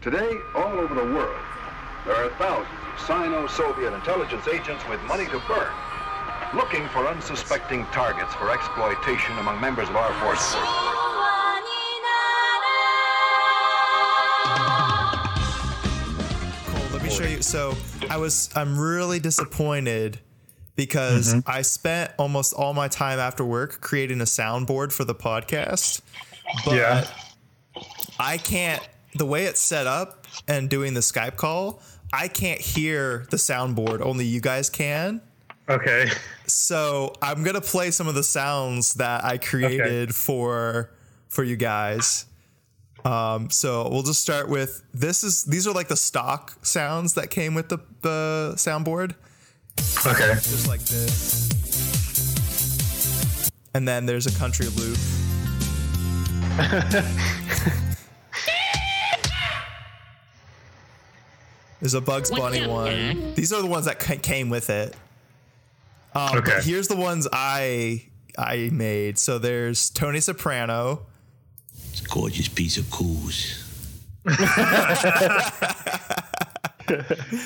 Today, all over the world, there are thousands of Sino-Soviet intelligence agents with money to burn, looking for unsuspecting targets for exploitation among members of our forces. Cole, let me show you. So I was, I'm really disappointed because mm-hmm. I spent almost all my time after work creating a soundboard for the podcast. But Yeah. I can't, the way it's set up and doing the Skype call, I can't hear the soundboard. Only you guys can. Okay. So I'm gonna play some of the sounds that I created for for you guys. Um, so we'll just start with this is these are like the stock sounds that came with the the soundboard. Okay. Just like this. And then there's a country loop. There's a Bugs Bunny one. These are the ones that ca- came with it. Um, Okay. But here's the ones I I made. So there's Tony Soprano. It's a gorgeous piece of coos.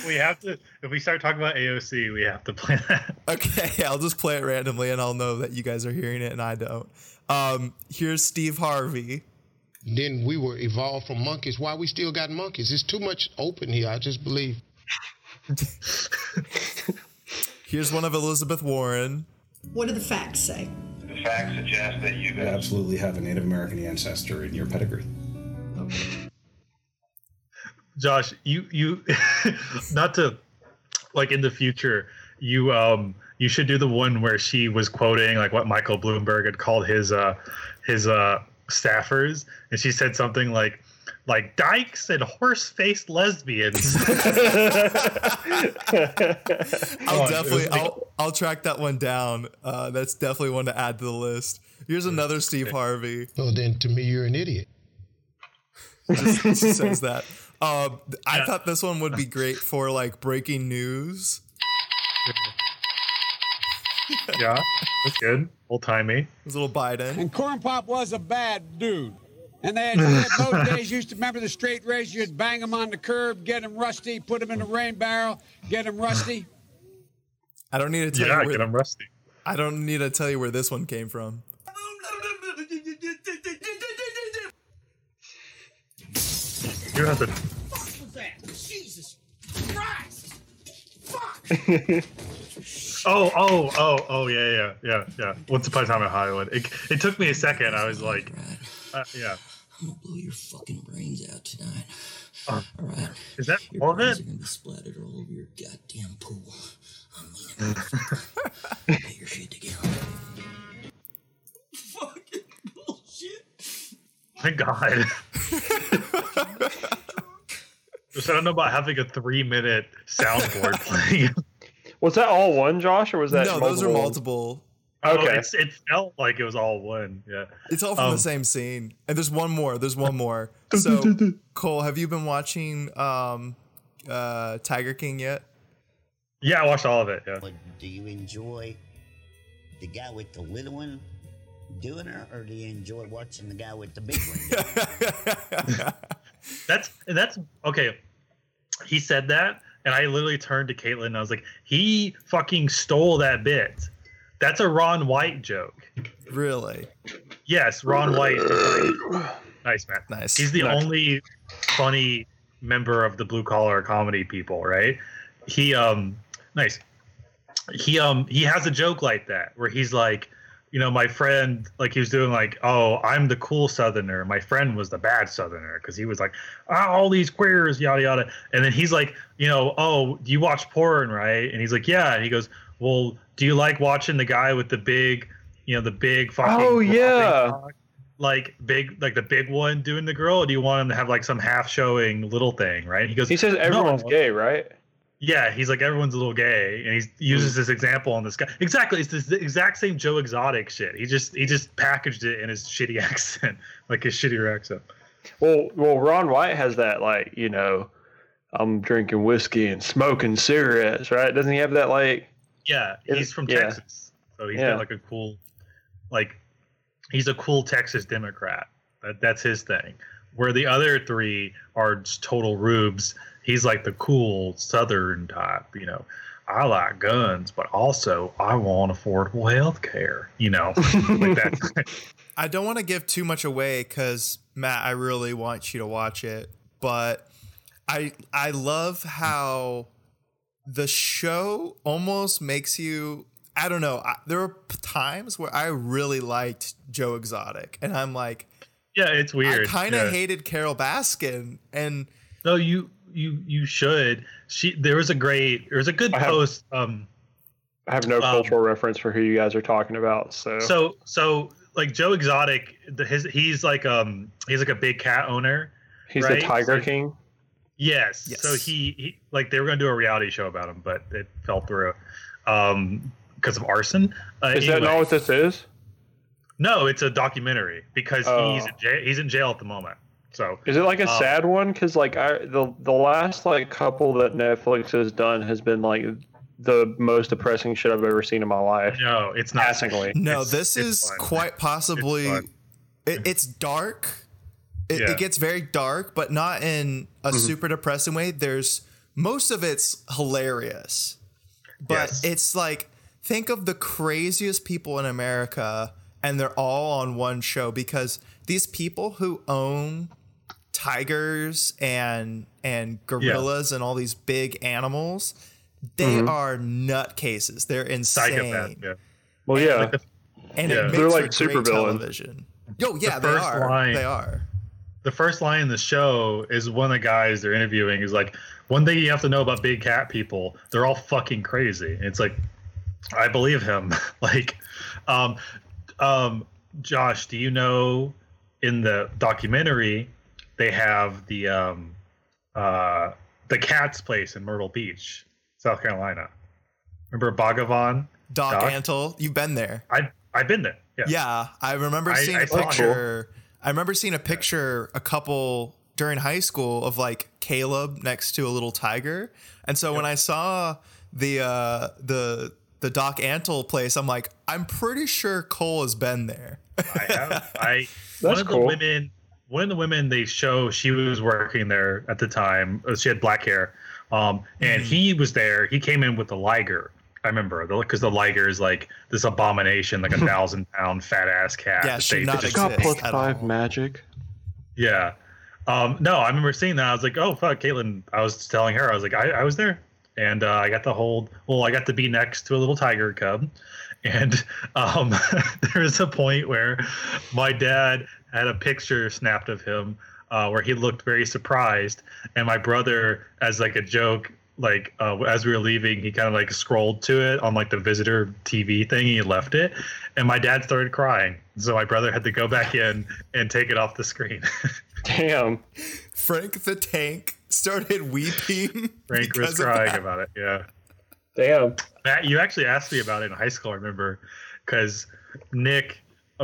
We have to. If we start talking about AOC, we have to play that. Okay, I'll just play it randomly, and I'll know that you guys are hearing it and I don't. Um, here's Steve Harvey. Then we were evolved from monkeys. Why we still got monkeys? It's too much open here. I just believe. Here's one of Elizabeth Warren. What do the facts say? The facts suggest that you You absolutely have a Native American ancestor in your pedigree. Josh, you you not to like in the future, you um you should do the one where she was quoting like what Michael Bloomberg had called his uh his uh staffers and she said something like like dykes and horse-faced lesbians. I'll on, definitely it was like- I'll I'll track that one down. Uh, that's definitely one to add to the list. Here's another Steve Harvey. Well, then to me, you're an idiot. Just, just says that. Um, I thought this one would be great for like breaking news. yeah, that's good. Old timey. His little Biden. And Corn Pop was a bad dude. And they had, in those days used to remember the straight race. You'd bang him on the curb, get him rusty, put him in a rain barrel, get him rusty. I don't need to tell Yeah, you get where, him rusty. I don't need to tell you where this one came from. You have to Fuck was that? Jesus Christ! Oh, oh, oh, oh, yeah, yeah, yeah, yeah. Once upon a time in Hollywood. It, it took me a second. I was like, uh, yeah. I'm gonna blow your fucking brains out tonight. Uh, All right. Is that Your all of it? are gonna be splattered all over your goddamn pool. I'm motherfucker. Get your shit together. Fucking bullshit. My God. Just, I don't know about having a three minute soundboard playing. Was that all one, Josh, or was that no, those are multiple? multiple. Oh, Okay. it's, it felt like it was all one. Yeah. It's all from Um, the same scene. And there's one more. There's one more. So, Cole, have you been watching um, uh, Tiger King yet? Yeah, I watched all of it. Yeah. But do you enjoy the guy with the little one doing it, or do you enjoy watching the guy with the big one? doing it? That's that's okay. He said that, and I literally turned to Caitlin and I was like, he fucking stole that bit. That's a Ron White joke. Really? Yes, Ron White. nice man. Nice. He's the Nice. only funny member of the blue collar comedy people, right? He um nice. He um he has a joke like that where he's like, you know, my friend like he was doing like, oh, I'm the cool southerner. My friend was the bad southerner because he was like, ah, all these queers, yada yada. And then he's like, you know, oh, do you watch porn, right? And he's like, yeah. And he goes, well, do you like watching the guy with the big, you know, the big fucking Oh, yeah. cock? like big like the big one doing the girl or do you want him to have like some half showing little thing right he goes He says "No." everyone's gay, right? Yeah he's like everyone's a little gay and he uses mm. this example on this guy exactly it's this exact same joe exotic shit he just he just packaged it in his shitty accent like his shittier accent Well, well, Ron White has that like you know, I'm drinking whiskey and smoking cigarettes, right? Doesn't he have that like? yeah he's from yeah. texas so he's Yeah. got like a cool like he's a cool texas democrat that, that's his thing where the other three are total rubes. He's like the cool Southern type, you know. I like guns, but also I want affordable health care, you know, like that. I don't want to give too much away because Matt, I really want you to watch it, but I I love how the show almost makes you. I don't know. I, there are times where I really liked Joe Exotic, and I'm like, yeah, it's weird. I kind of yeah. hated Carole Baskin, and no, you you you should. She there was a great there was a good I have- post. um, I have no Um, cultural reference for who you guys are talking about. So, so so like Joe Exotic, the, his he's like um he's like a big cat owner. he's right? the Tiger So- King. Yes. Yes. So he, he like they were gonna do a reality show about him, but it fell through um because of arson. Uh, Is that not what this is? No, it's a documentary because Oh. he's in jail, he's in jail at the moment. So Is it like a Um, sad one? Because like I the the last like couple that Netflix has done has been like the most depressing shit I've ever seen in my life. no, it's not. Passingly. no, It's- this it's is fun. quite possibly. fun. it, it's dark. It, Yeah. it gets very dark, but not in a Mm-hmm. super depressing way. There's most of it's hilarious, but Yes. it's like think of the craziest people in America, and they're all on one show because these people who own tigers and and gorillas and all these big animals, they Mm-hmm. are nutcases. They're insane. Psychopath. Yeah. Well, yeah. And Yeah. it makes They're for like great supervillains. television. Yo, yeah, they first are. line- They are. the first line in the show is one of the guys they're interviewing is like, one thing you have to know about big cat people, they're all fucking crazy. And it's like, I believe him. like, um, um, Josh, do you know in the documentary they have the um, uh, the cat's place in Myrtle Beach, South Carolina? Remember Bhagavan? Doc, Doc? Antle, you've been there. I I've been there. Yeah. Yeah, I remember I- seeing I a saw it. picture. I remember seeing a picture a couple during high school of like Caleb next to a little tiger. And so when I saw the uh the the Doc Antle place, I'm like, I'm pretty sure Cole has been there. I have. I one That's of the cool. women. One of the women they show she was working there at the time. uh, She had black hair, um, and Mm-hmm. he was there. He came in with the liger. I remember because the liger is like this abomination, like a thousand pound fat ass cat. Yeah, that should they not just- exist. Got five all. magic. Yeah. Um, no, I remember seeing that. I was like, oh fuck, Caitlin. I was telling her, I was like, I, I was there, and uh, I got to hold. Well, I got to be next to a little tiger cub, and um, there was a point where my dad had a picture snapped of him uh, where he looked very surprised, and my brother, as like a joke. Like uh, as we were leaving, he kind of like scrolled to it on like the visitor TV thing. He left it, and my dad started crying. So my brother had to go back in and take it off the screen. Damn. Frank the Tank started weeping. Frank was crying about it. Yeah, Damn. Matt, you actually asked me about it in high school. I remember because Nick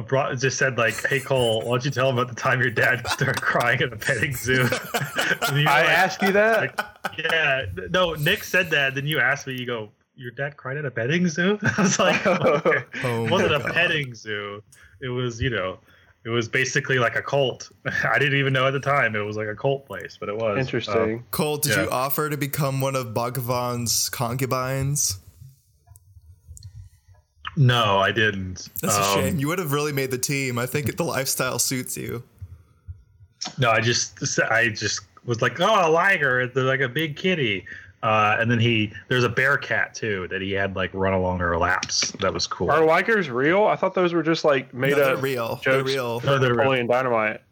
brought, just said like, "Hey Cole, why don't you tell him about the time your dad started crying at a petting zoo?" And you were I like- asked you that. like, yeah, no, Nick said that. Then you asked me. You go, "Your dad cried at a petting zoo?" I was like, okay. Oh it wasn't a God. petting zoo. It was, you know, it was basically like a cult. I didn't even know at the time it was like a cult place, but it was Um, Interesting. Cole, did Yeah. you offer to become one of Bhagavan's concubines? No, I didn't. That's a Um, shame. You would have really made the team. I think the lifestyle suits you. No, I just I just was like, oh, a liger, they're like a big kitty. Uh, and then he there's a bear cat too that he had like run along her laps. That was cool. Are Ligers real? I thought those were just like made No, up real. They're real. for No, they're real. Napoleon Dynamite.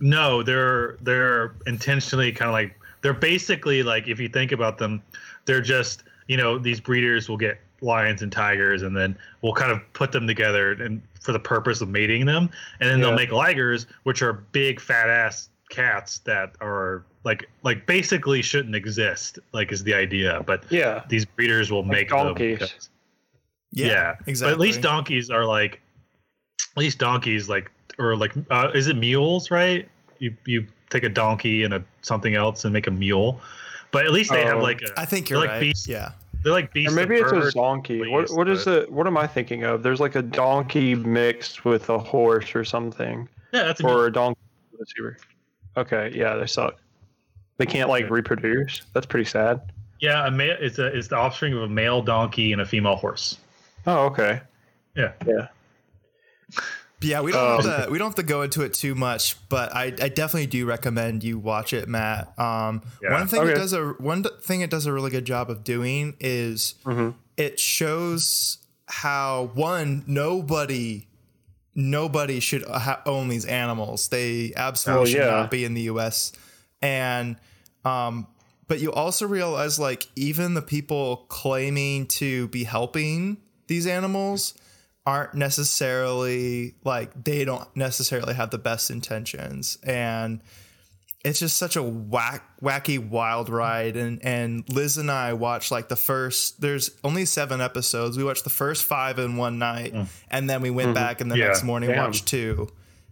No, they're they're intentionally kind of like they're basically like if you think about them, they're just you know these breeders will get lions and tigers and then we'll kind of put them together and for the purpose of mating them and then Yeah. they'll make ligers which are big fat ass cats that are like like basically shouldn't exist like is the idea but Yeah. these breeders will make them donkeys. because- Yeah, yeah, exactly. But at least donkeys are like, at least donkeys like, or like, uh, is it mules? Right? You you take a donkey and a something else and make a mule. But at least they have Oh. like a. I think you're like right. beasts. Yeah. They're like beasts. Or maybe it's a burden, donkey. What what is it? What am I thinking of? There's like a donkey mixed with a horse or something, Yeah, that's a or a donkey. Let's. Okay, yeah, they suck. They can't like reproduce. That's pretty sad. Yeah, a male. It's a it's the offspring of a male donkey and a female horse. Oh, okay. Yeah. Yeah. Yeah, we don't have Um, to, we don't have to go into it too much, but I, I definitely do recommend you watch it, Matt. Um, Yeah. One thing Okay. it does a one thing it does a really good job of doing is Mm-hmm. it shows how one nobody nobody should ha- own these animals. They absolutely Oh, should yeah. not be in the U.S. And um, but you also realize like even the people claiming to be helping these animals aren't necessarily like they don't necessarily have the best intentions. And it's just such a whack wacky wild ride. And and Liz and I watched like the first there's only 7 episodes. We watched the first 5 in one night and then we went back and the Yeah, next morning damn. watched two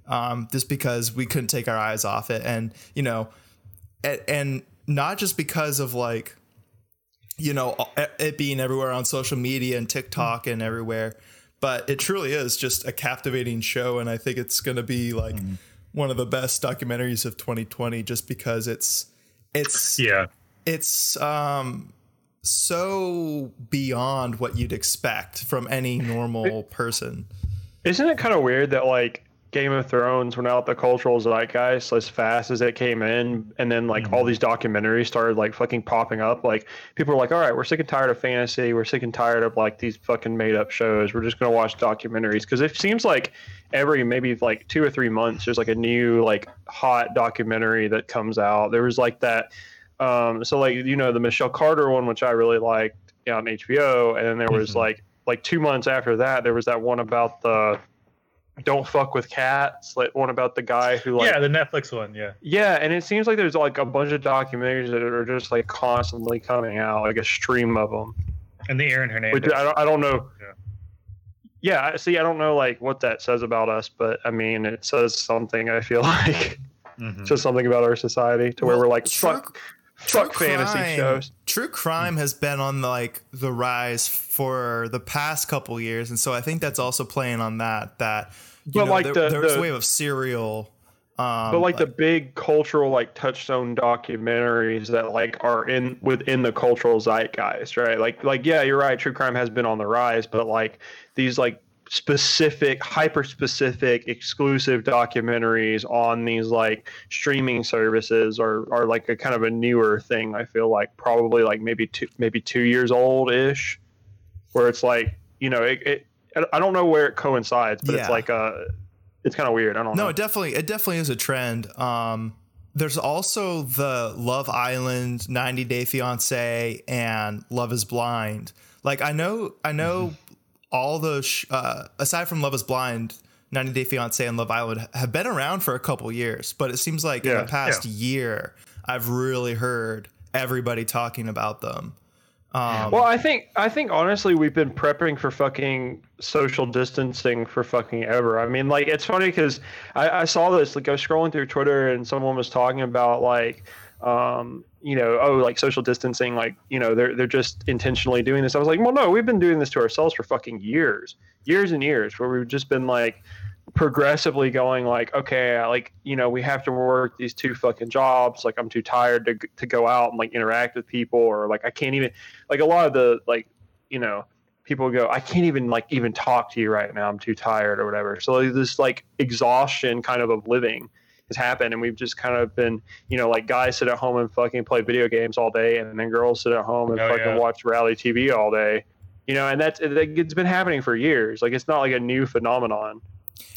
um just because we couldn't take our eyes off it. And you know and, and not just because of like you know it- it being everywhere on social media and TikTok and everywhere but it truly is just a captivating show and I think it's going to be like one of the best documentaries of 2020 just because it's it's Yeah. it's um so beyond what you'd expect from any normal person. Isn't it kind of weird that like Game of Thrones went out the cultural zeitgeist as fast as it came in, and then like all these documentaries started like fucking popping up. Like people were like, "All right, we're sick and tired of fantasy. We're sick and tired of like these fucking made up shows. We're just gonna watch documentaries." Because it seems like every maybe like two or three months, there's like a new like hot documentary that comes out. There was like that. Um, so like you know the Michelle Carter one, which I really liked on HBO, and then there was Mhm. like like two months after that, there was that one about the don't fuck with cats, like one about the guy who like yeah, the Netflix one. Yeah. yeah, and it seems like there's like a bunch of documentaries that are just like constantly coming out, like a stream of them. And the Aaron Hernandez. Which I don't, I don't know. Yeah. Yeah, see, I don't know like what that says about us, but I mean, it says something. I feel like Mhm. just something about our society to where we're like true- fuck, fuck fantasy crime- shows. True crime has been on the, like the rise for the past couple years, and so I think that's also playing on that. That you But, know, like, there, the- there was the- a wave of serial. Um, but like the big cultural like touchstone documentaries that like are in within the cultural zeitgeist right like like yeah you're right true crime has been on the rise but like these like specific hyper specific exclusive documentaries on these like streaming services are are like a kind of a newer thing i feel like probably like maybe two maybe two years old ish where it's like you know it, it I don't know where it coincides but it's like a it's kind of weird i don't know No, it definitely it definitely is a trend. Um, there's also the Love Island, 90 Day Fiance, and Love Is Blind. Like I know, I know, all those sh- uh, aside from Love Is Blind, 90 Day Fiance, and Love Island have been around for a couple years. But it seems like in the past yeah. year, I've really heard everybody talking about them. Um, Well, I think I think honestly we've been prepping for fucking social distancing for fucking ever. I mean, like it's funny because I, I saw this like I was scrolling through Twitter and someone was talking about like um you know oh like social distancing like you know they're they're just intentionally doing this. I was like, well no, we've been doing this to ourselves for fucking years, years and years, where we've just been like progressively going like okay like you know we have to work these two fucking jobs. Like i'm too tired to, to go out and like interact with people or like i can't even like a lot of the like you know people go i can't even like even talk to you right now. I'm too tired or whatever. So this like exhaustion kind of of living has happened and we've just kind of been you know like guys sit at home and fucking play video games all day and then girls sit at home and Oh, fucking yeah. watch rally tv all day you know and that's it, it's been happening for years like it's not like a new phenomenon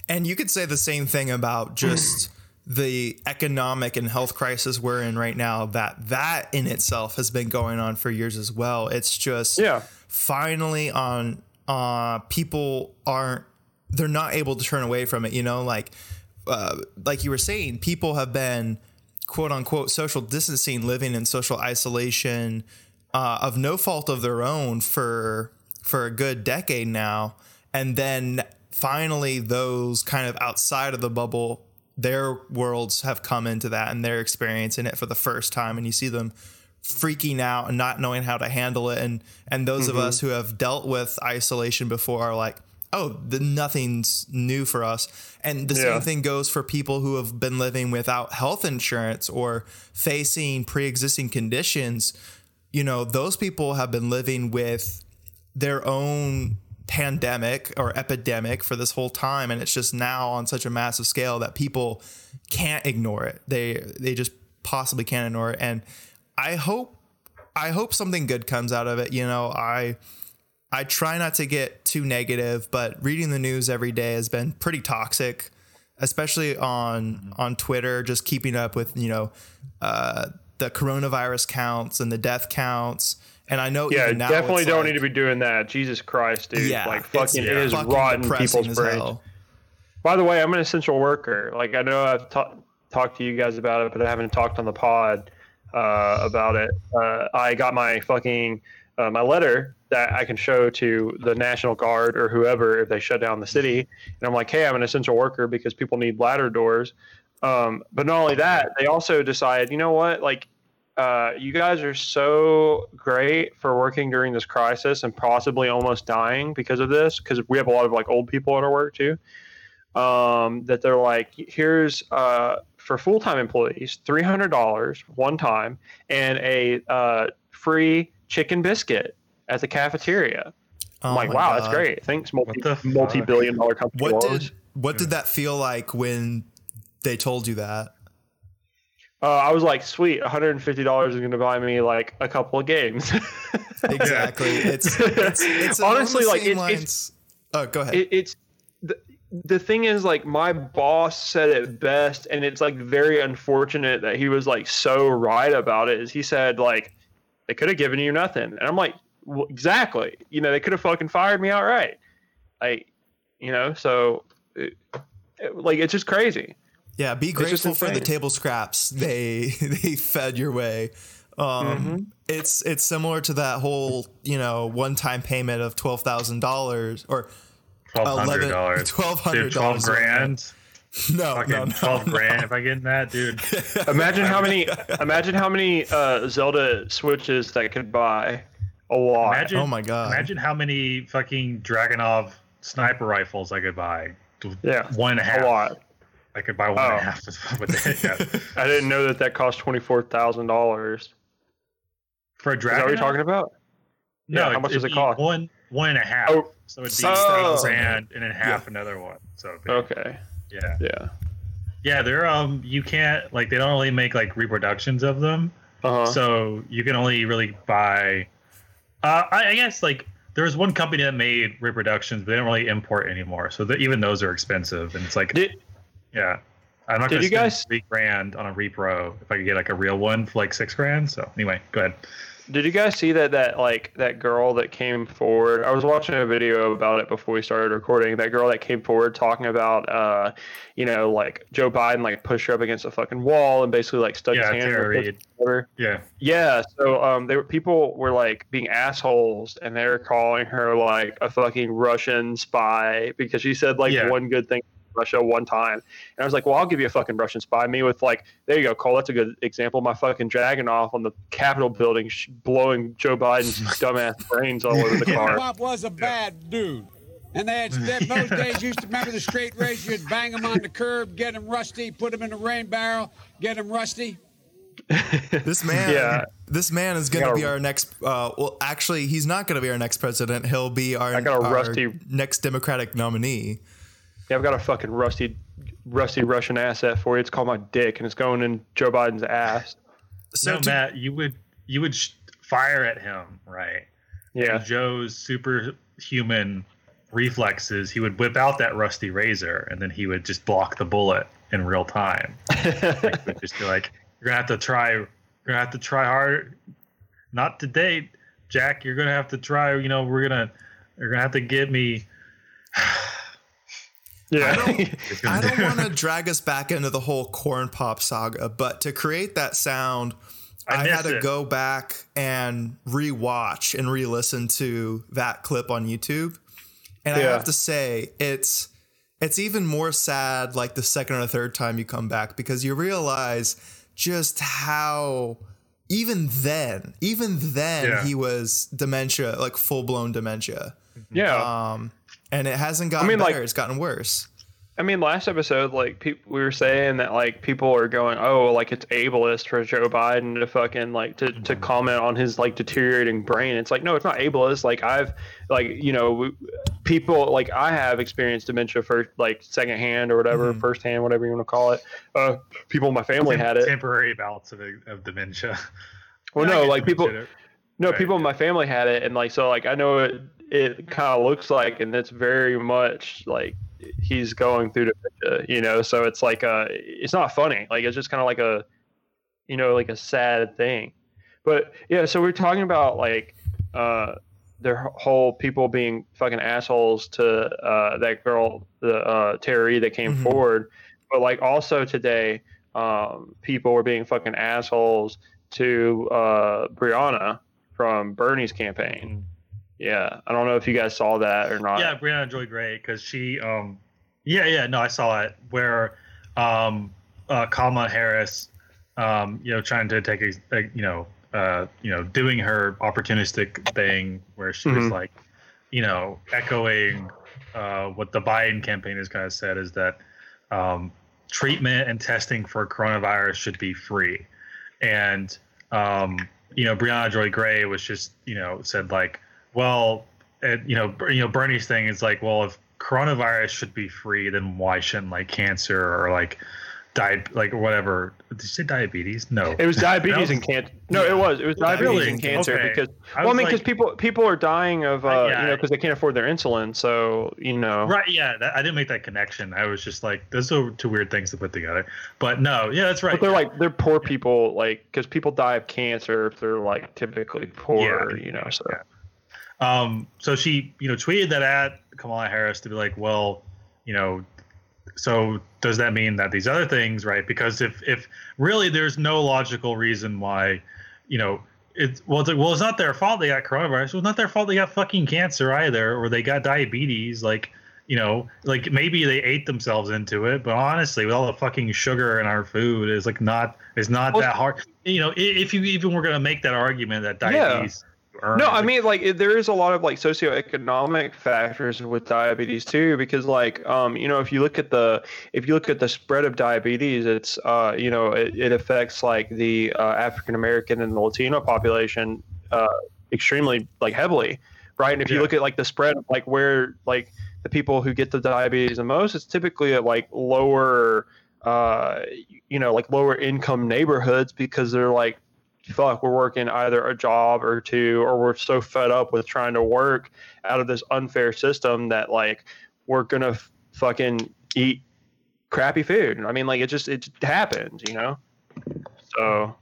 And you could say the same thing about just the economic and health crisis we're in right now. That that in itself has been going on for years as well. It's just Yeah. finally on uh people aren't they're not able to turn away from it, you know, like uh, like you were saying, people have been quote unquote social distancing, living in social isolation uh, of no fault of their own for for a good decade now, and then finally those kind of outside of the bubble, their worlds have come into that, and they're experiencing it for the first time, and you see them freaking out and not knowing how to handle it. And and those of us who have dealt with isolation before are like oh, the, nothing's new for us. And the Yeah. same thing goes for people who have been living without health insurance or facing pre-existing conditions. You know, those people have been living with their own pandemic or epidemic for this whole time and it's just now on such a massive scale that people can't ignore it. They they just possibly can't ignore it and I hope I hope something good comes out of it. You know, I I try not to get too negative, but reading the news every day has been pretty toxic, especially on on Twitter. Just keeping up with you know uh, the coronavirus counts and the death counts. And I know Yeah, definitely don't like- need to be doing that. Jesus Christ, dude. Yeah, like fucking, it is fucking rotten people's brains. hell. By the way, I'm an essential worker. Like I know I've ta- talked to you guys about it, but I haven't talked on the pod uh, about it. Uh, I got my fucking uh, my letter that I can show to the National Guard or whoever if they shut down the city, and I'm like, hey, I'm an essential worker because people need ladder doors. Um, but not only that, they also decided, you know what, like. Uh, you guys are so great for working during this crisis and possibly almost dying because of this because we have a lot of like old people at our work too um, that they're like, here's uh, for full time employees, three hundred dollars one time, and a uh, free chicken biscuit at a cafeteria. I'm Oh like, wow, God. that's great. Thanks, multi, what multi-billion dollar company. What Lowe's. did what did that feel like when they told you that? Uh, I was like, sweet, one hundred and fifty dollars is going to buy me like a couple of games. Exactly. It's it's, it's honestly like it's, lines. it's oh, go ahead. it, it's the, the thing is like my boss said it best and it's like very unfortunate that he was like so right about it is he said like they could have given you nothing and i'm like well, exactly you know they could have fucking fired me outright like you know so it, it- like it's just crazy Yeah, be grateful for the table scraps they they fed your way. Um, Mm-hmm. It's it's similar to that whole you know one time payment of twelve thousand dollars or Twelve hundred dollars. $1,200 Dude, Twelve grand. no Fucking no no, twelve no. grand if I get in that, dude. imagine how many imagine how many uh zelda switches that could buy a lot Imagine, Oh my God. Imagine how many fucking Dragunov sniper rifles I could buy. yeah One and a half. a lot I could buy one and Oh. a half with it. Yeah. i didn't know that that cost $24000 For a Is Dragunov. that what you're talking about? No, Yeah, how much it'd does it be cost? One, one and a half. Oh. So it'd be Oh. six grand and then half another one. So it'd be- Okay. yeah, Yeah. yeah. They're um, you can't like they don't really make like reproductions of them. Uh huh. So you can only really buy. Uh, I, I guess like there was one company that made reproductions, but they don't really import anymore. So that even those are expensive, and it's like, did yeah, I'm not gonna you spend guys- three grand on a repro if I could get like a real one for like six grand. So anyway, go ahead. Did you guys see that that like that girl that came forward? I was watching a video about it before we started recording. That girl that came forward talking about uh, you know, like Joe Biden like pushed her up against a fucking wall and basically like stuck Yeah, his hand in her pussy Reade. or whatever. Yeah, Yeah, so um, they were people were like being assholes, and they were calling her like a fucking Russian spy because she said like Yeah. one good thing Russia one time, and I was like, well, I'll give you a fucking Russian spy. Me with like, there you go, Cole. That's a good example. Of my fucking Dragunov on the Capitol building, sh- blowing Joe Biden's dumbass brains all over the car. Pop was a bad dude. And they had that those days used to remember the straight razor, you'd bang them on the curb, get them rusty, put them in a rain barrel, get them rusty. This man, Yeah. this man is going to be our next. Uh, well, actually, he's not going to be our next president. He'll be our, I got a our rusty- next Democratic nominee. Yeah, I've got a fucking rusty, rusty Russian asset for you. It's called my dick, and it's going in Joe Biden's ass. So no, to- Matt, you would you would sh- fire at him, right? Yeah, And Joe's superhuman reflexes, he would whip out that rusty razor, and then he would just block the bullet in real time. like, just be like, "You're gonna have to try. You're gonna have to try hard. Not today, Jack. You're gonna have to try. You know, we're gonna. You're gonna have to get me." Yeah. I don't want to drag us back into the whole corn pop saga, but to create that sound, I I, had to it. go back and rewatch and re-listen to that clip on YouTube. And I have to say, it's it's even more sad like the second or third time you come back because you realize just how even then, even then Yeah. he was dementia, like full blown dementia. yeah. Um, and it hasn't gotten mean, better. like- it's gotten worse. I mean, last episode, like people, we were saying that like people are going, oh, like it's ableist for Joe Biden to fucking like to, to comment on his like deteriorating brain. It's like no, it's not ableist. Like I've like you know we- people like I have experienced dementia first like secondhand or whatever, firsthand, whatever you want to call it. Uh, people in my family had it. Temporary bouts of, of dementia. Well, no, like people, no, Right. people in my family had it, and like so, like I know it. It kind of looks like, and it's very much like he's going through dementia, you know. So it's like uh it's not funny. Like it's just kind of like a, you know, like a sad thing. But yeah, so we're talking about like uh their whole people being fucking assholes to uh that girl, the uh Terry that came Mhm. forward, but like also today, um people were being fucking assholes to uh, Briahna from Bernie's campaign. Yeah, I don't know if you guys saw that or not. yeah, Briahna Joy Gray because she, um, yeah, yeah, no, I saw it where, um, uh, Kamala Harris, um, you know, trying to take a, a you know, uh, you know, doing her opportunistic thing where she was Mhm. like, you know, echoing uh, what the Biden campaign has kind of said is that um, treatment and testing for coronavirus should be free, and um, you know, Briahna Joy Gray was just, you know, said like, well, and, you know, you know, Bernie's thing is like, well, if coronavirus should be free, then why shouldn't like cancer or like died like whatever? Did you say diabetes? No, It was diabetes That and cancer. No, it was. It was diabetes Really? and cancer Okay. because well, I was mean, because like- people people are dying of uh, yeah, you know because they can't afford their insulin. So you know, Right, yeah, that, I didn't make that connection. I was just like, those are two weird things to put together. But no, yeah, that's right. But they're yeah. like they're poor people, like because people die of cancer if they're like typically poor, Yeah. you know. So Um, so she, you know, tweeted that at Kamala Harris to be like, well, you know, so does that mean that these other things, right? Because if if really there's no logical reason why, you know, it's well, it's like, well, it's not their fault they got coronavirus. It's not their fault they got fucking cancer either, or they got diabetes. Like, you know, like maybe they ate themselves into it, but honestly, with all the fucking sugar in our food, is like not is not that hard. You know, if you even were gonna make that argument that Yeah. Earns, No, I mean like it, there is a lot of like socioeconomic factors with diabetes too, because like um you know if you look at the if you look at the spread of diabetes, it's uh you know it, it affects like the uh, African American and the Latino population uh extremely like heavily, right? And if you look at like the spread of like where like the people who get the diabetes the most, it's typically at like lower uh you know like lower income neighborhoods because they're like fuck, we're working either a job or two, or we're so fed up with trying to work out of this unfair system that like we're gonna fucking eat crappy food. I mean, like it just it just happens, you know. So,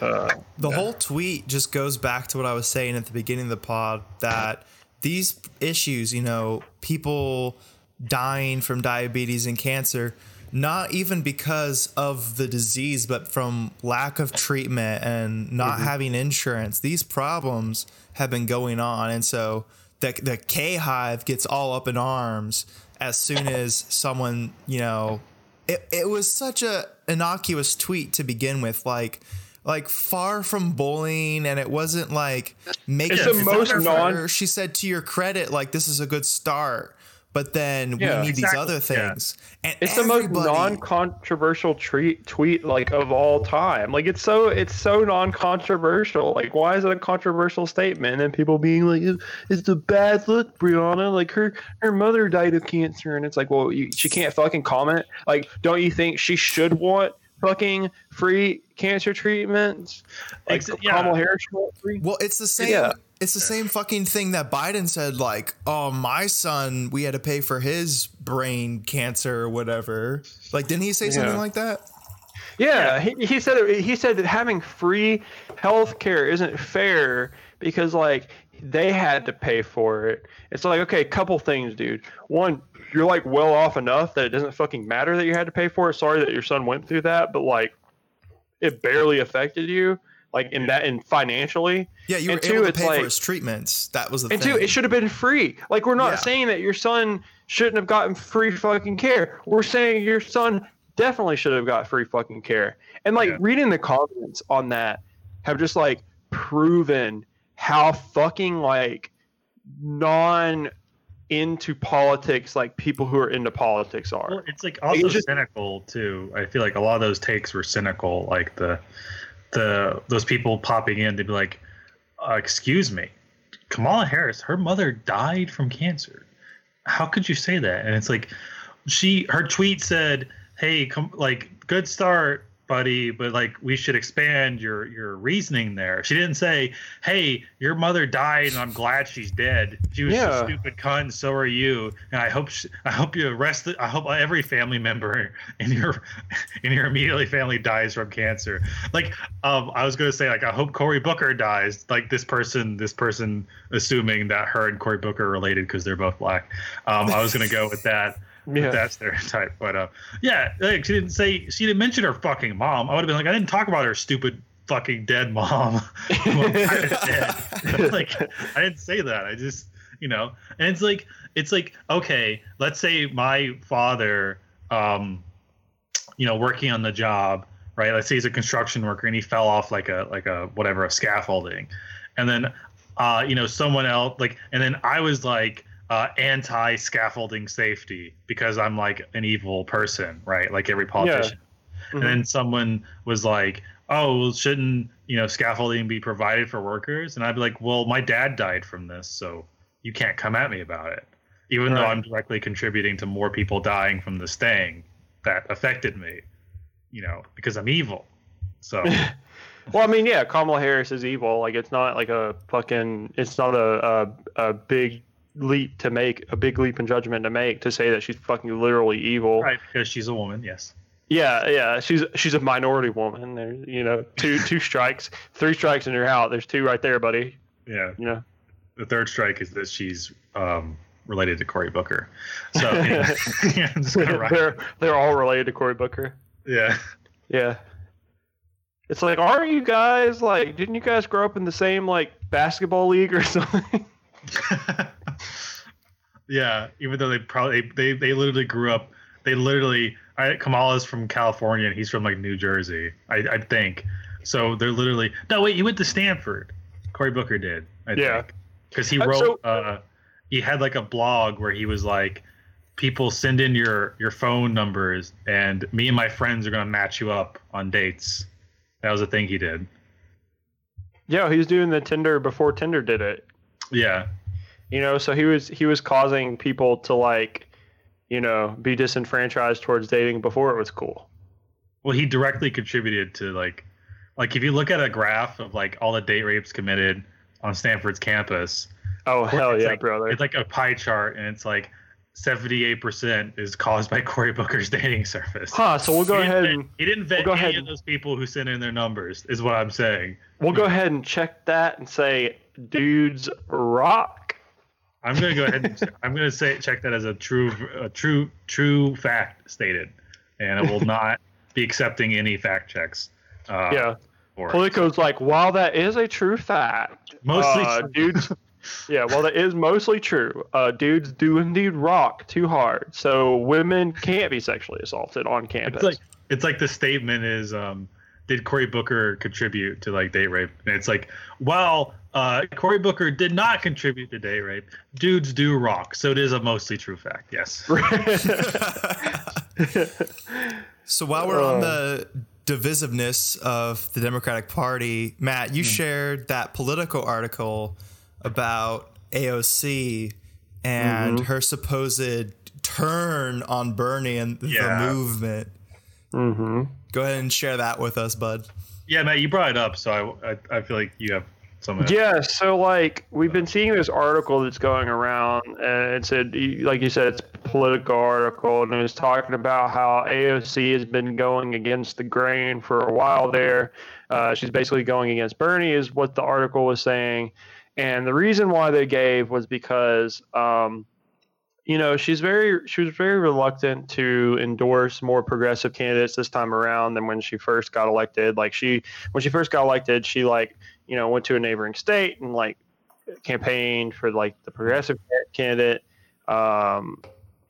uh, The whole tweet just goes back to what I was saying at the beginning of the pod that these issues, you know, people dying from diabetes and cancer, not even because of the disease, but from lack of treatment and not mm-hmm. having insurance. These problems have been going on. And so the, the K Hive gets all up in arms as soon as someone, you know, it, it was such a innocuous tweet to begin with like like far from bullying and it wasn't like making It's the most of non- her. she said to your credit like this is a good start but then Yeah. we need Exactly. these other Yeah. things and it's the most non-controversial tweet tweet like of all time. Like it's so it's so non-controversial. Like why is it a controversial statement? And people being like, "It's- "It's a bad look, Briahna. Like her her mother died of cancer," and it's like, well, you, she can't fucking comment. Like, don't you think she should want fucking free cancer treatments? Like Ex- yeah. Kamala Harris free. well it's the same Yeah. it's the same fucking thing that Biden said like oh my son we had to pay for his brain cancer or whatever like didn't he say something like that Yeah, He, he said he said that having free health care isn't fair because like they had to pay for it. It's like okay, couple things, dude. One, you're like well off enough that it doesn't fucking matter that you had to pay for it. Sorry that your son went through that, but like it barely affected you, like in that in financially. yeah you were two, able to pay like- for his treatments that was the And thing two, it should have been free. Like we're not Yeah. saying that your son shouldn't have gotten free fucking care. We're saying your son definitely should have got free fucking care. And like Yeah. reading the comments on that have just like proven how fucking like non into politics like people who are into politics are. Well, it's like also It's just- cynical too. I feel like a lot of those takes were cynical. Like the the those people popping in, they'd be like, uh, "Excuse me, Kamala Harris, her mother died from cancer. How could you say that?" And it's like, she her tweet said, "Hey, come like good start." Buddy, but like we should expand your your reasoning there. She didn't say, "Hey, your mother died, and I'm glad she's dead. She was Yeah. a stupid cunt, and so are you. And I hope she, I hope you arrest. The, I hope every family member in your in your immediately family dies from cancer. Like, um, I was gonna say, like, I hope Cory Booker dies. Like this person, this person, assuming that her and Cory Booker are related because they're both black. Um, I was gonna go with that. Yeah. With that stereotype, but uh, yeah, like she didn't say she didn't mention her fucking mom. I would have been like, I didn't talk about her stupid fucking dead mom. who I'm kinda dead. like I didn't say that. I just you know, and it's like it's like okay, let's say my father, um, you know, working on the job, right? Let's say he's a construction worker and he fell off like a like a whatever a scaffolding, and then uh, you know someone else like, and then I was like uh, anti scaffolding safety because I'm like an evil person, right? Like every politician. Yeah. And then someone was like, "Oh, well, shouldn't you know scaffolding be provided for workers?" And I'd be like, "Well, my dad died from this, so you can't come at me about it." Even though I'm directly contributing to more people dying from this thing that affected me, you know, because I'm evil. So Well, I mean, yeah, Kamala Harris is evil. Like, it's not like a fucking. It's not a a, a big leap to make, a big leap in judgment to make to say that she's fucking literally evil. right, because she's a woman, yes. Yeah, yeah, she's she's a minority woman. There, you know, two two strikes, three strikes and you're out. There's two right there, buddy. Yeah. You know. The third strike is that she's um, related to Cory Booker. So yeah, yeah I'm just gonna write. they're they're all related to Cory Booker. Yeah. Yeah. It's like, aren't you guys like? Didn't you guys grow up in the same like basketball league or something? Yeah, even though they probably they they literally grew up. They literally. I, Kamala's from California and he's from like New Jersey. I, I think. So they're literally. No, wait. You went to Stanford. Cory Booker did. I Yeah. think. Because he Uh, wrote. so- uh, he had like a blog where he was like, "People send in your your phone numbers, and me and my friends are gonna match you up on dates." That was a thing he did. Yeah, he was doing the Tinder before Tinder did it. Yeah. You know, so he was he was causing people to like, you know, be disenfranchised towards dating before it was cool. Well, he directly contributed to like, like if you look at a graph of like all the date rapes committed on Stanford's campus. Oh hell yeah, like, brother! It's like a pie chart, and it's like seventy-eight percent is caused by Cory Booker's dating service. Huh, so we'll go He didn't ahead and he didn't vet we'll go any ahead of those people who sent in their numbers. Is what I'm saying. we'll go ahead and check that and say, dudes rock. I'm gonna go ahead and I'm gonna say check that as a true, a true, true fact stated, and I will not be accepting any fact checks. Uh, yeah. for it. Politico's like, while that is a true fact, Mostly uh, dudes. Yeah, well, that is mostly true. Uh, dudes do indeed rock too hard, so women can't be sexually assaulted on campus. It's like it's like the statement is um did Cory Booker contribute to like date rape? And it's like, well, uh Cory Booker did not contribute to date rape. Dudes do rock, so it is a mostly true fact. Yes. So while we're Uh. on the divisiveness of the Democratic Party, Matt, you shared that political article about AOC and Mm-hmm. her supposed turn on Bernie and Yeah. the movement. Mm-hmm. Go ahead and share that with us, bud. Yeah, Matt, you brought it up, so I I, I feel like you have some. Yeah, so like we've been seeing this article that's going around, and it said, like you said, it's a political article, and it was talking about how AOC has been going against the grain for a while there. Uh, she's basically going against Bernie, is what the article was saying, and the reason why they gave was because, um, you know, she's very she was very reluctant to endorse more progressive candidates this time around than when she first got elected. Like she, when she first got elected, she like you know, went to a neighboring state and like campaigned for like the progressive candidate. Um,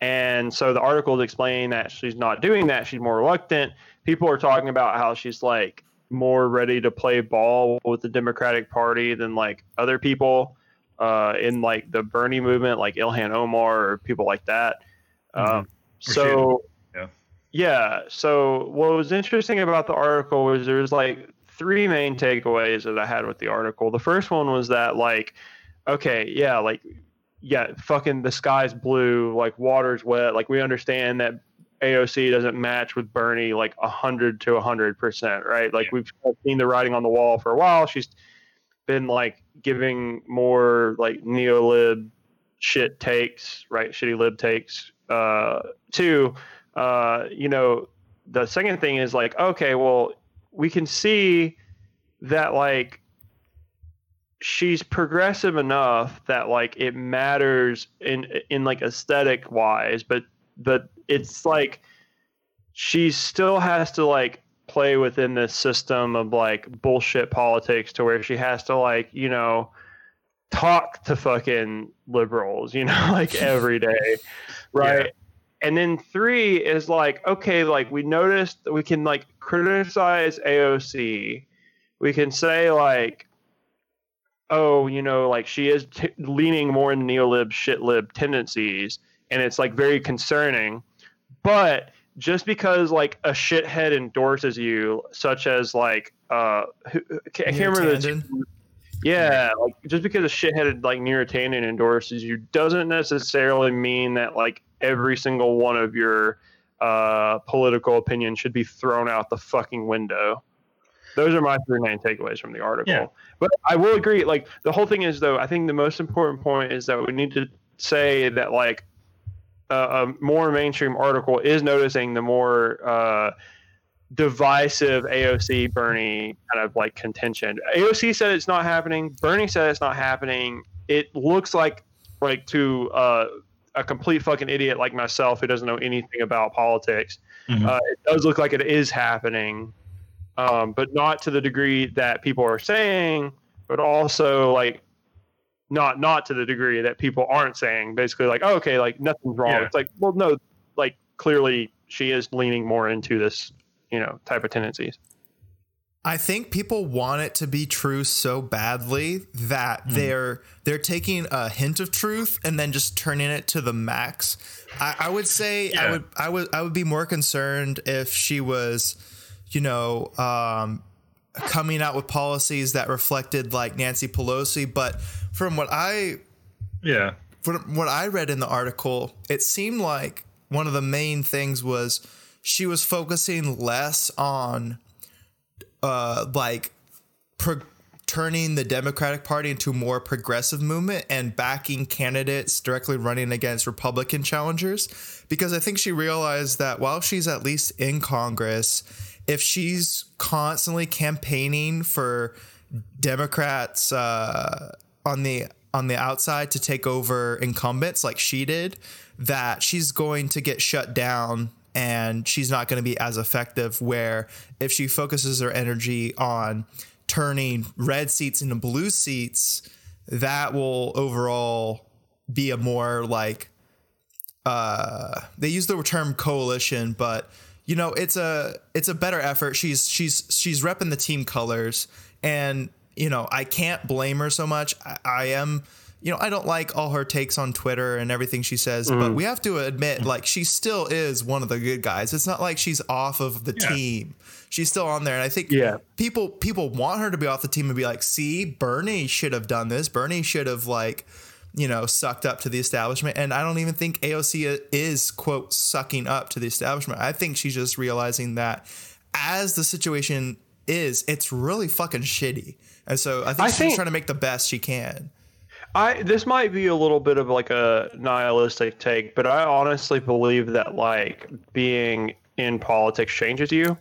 and so the articles explain that she's not doing that. She's more reluctant. People are talking about how she's like more ready to play ball with the Democratic Party than like other people. Uh, in like the Bernie movement, like Ilhan Omar or people like that. Mhm. Um, so Yeah. yeah. So what was interesting about the article was there was like three main takeaways that I had with the article. The first one was that like, okay, yeah, like yeah, fucking the sky's blue, like water's wet. Like we understand that AOC doesn't match with Bernie like a hundred to a hundred percent, right? Like Yeah. we've seen the writing on the wall for a while. She's been like giving more like neolib shit takes, right? Shitty lib takes. Uh, two, uh, you know, the second thing is like, okay, well, we can see that like she's progressive enough that like it matters in in like aesthetic wise, but but it's like she still has to like play within this system of like bullshit politics to where she has to like you know talk to fucking liberals you know like every day right? And then three is like okay like we noticed that we can like criticize aoc we can say like oh you know like she is t- leaning more in neolib shit lib tendencies and it's like very concerning. But just because like a shithead endorses you such as like uh who, I can't remember the yeah, like just because a shithead like Neera Tanden endorses you doesn't necessarily mean that like every single one of your uh, political opinions should be thrown out the fucking window. Those are my three main takeaways from the article. Yeah. But I will agree. Like the whole thing is though, I think the most important point is that we need to say that like uh, a more mainstream article is noticing the more uh, divisive AOC Bernie kind of like contention. AOC said it's not happening. Bernie said it's not happening. It looks like like to uh, a complete fucking idiot like myself who doesn't know anything about politics. Mhm. Uh, it does look like it is happening, um, but not to the degree that people are saying. But also like not not to the degree that people aren't saying. Basically, like oh, okay, like nothing's wrong. Yeah. It's like well, no, like clearly she is leaning more into this you know type of tendencies. I think people want it to be true so badly that Hmm. they're they're taking a hint of truth and then just turning it to the max. I, I would say I would I would I would be more concerned if she was, you know, um, coming out with policies that reflected like Nancy Pelosi. But from what I Yeah. from what I read in the article, it seemed like one of the main things was she was focusing less on uh like pro- turning the Democratic Party into a more progressive movement and backing candidates directly running against Republican challengers because I think she realized that while she's at least in Congress, if she's constantly campaigning for Democrats uh, on the on the outside to take over incumbents like she did, that she's going to get shut down and she's not going to be as effective. Where if she focuses her energy on turning red seats into blue seats, that will overall be a more like uh they use the term coalition but you know it's a it's a better effort. She's she's she's repping the team colors. And you know i can't blame her so much. I, I am you know i don't like all her takes on twitter and everything she says but mm-hmm. we have to admit like she still is one of the good guys. It's not like she's off of the Yeah. team. She's still on there. And i think Yeah. people people want her to be off the team and be like see bernie should have done this. Bernie should have like you know, sucked up to the establishment. And I don't even think AOC is, quote, sucking up to the establishment. I think she's just realizing that as the situation is, it's really fucking shitty. And so I think I she's think- trying to make the best she can. I this might be a little bit of like a nihilistic take, but I honestly believe that like being in politics changes you.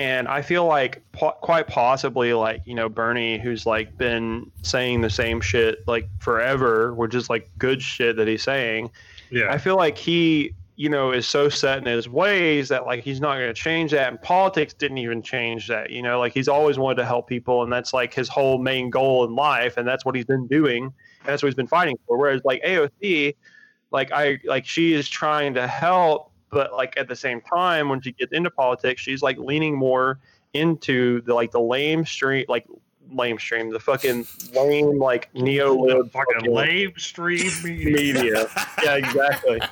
And I feel like po- quite possibly like, you know, Bernie who's like been saying the same shit like forever, which is like good shit that he's saying. Yeah. I feel like he, you know, is so set in his ways that like he's not going to change that. And politics didn't even change that. You know, like he's always wanted to help people, and that's like his whole main goal in life, and that's what he's been doing, and that's what he's been fighting for. Whereas like AOC, like I like she is trying to help, but like at the same time, when she gets into politics, she's like leaning more into the like the lame stream like lame stream, the fucking lame like neo lib fucking lame stream media. media. yeah, exactly.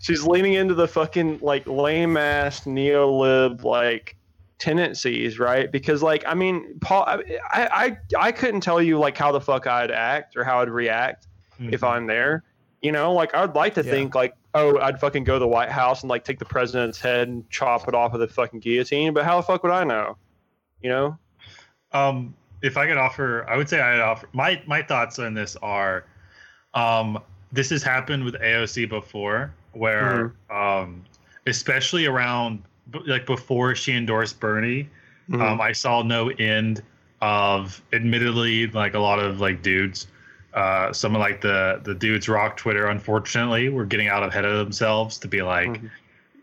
She's leaning into the fucking like lame ass neo lib like tendencies, right? Because like I mean, Paul, I, I I couldn't tell you like how the fuck I'd act or how I'd react if mm-hmm. I'm there. You know, like I'd like to Yeah. think like, oh, I'd fucking go to the White House and like take the president's head and chop it off with a fucking guillotine. But how the fuck would I know? You know? Um, if I could offer, I would say I'd offer my my thoughts on this are, um, this has happened with AOC before, where um, especially around like before she endorsed Bernie, Mhm. um, I saw no end of admittedly like a lot of like dudes. Uh, some of like the the dudes rock Twitter. Unfortunately, were getting out ahead of themselves to be like, Mhm.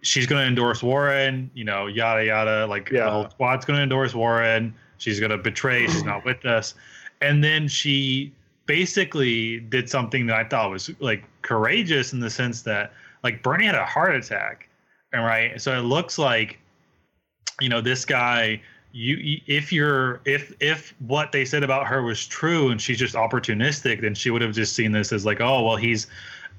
she's going to endorse Warren, you know, yada yada. Like Yeah. the whole squad's going to endorse Warren. She's going to betray. She's not with us. And then she basically did something that I thought was like courageous in the sense that like Bernie had a heart attack, and right. So it looks like, you know, this guy. You, if you're if if what they said about her was true and she's just opportunistic, then she would have just seen this as like, oh well, he's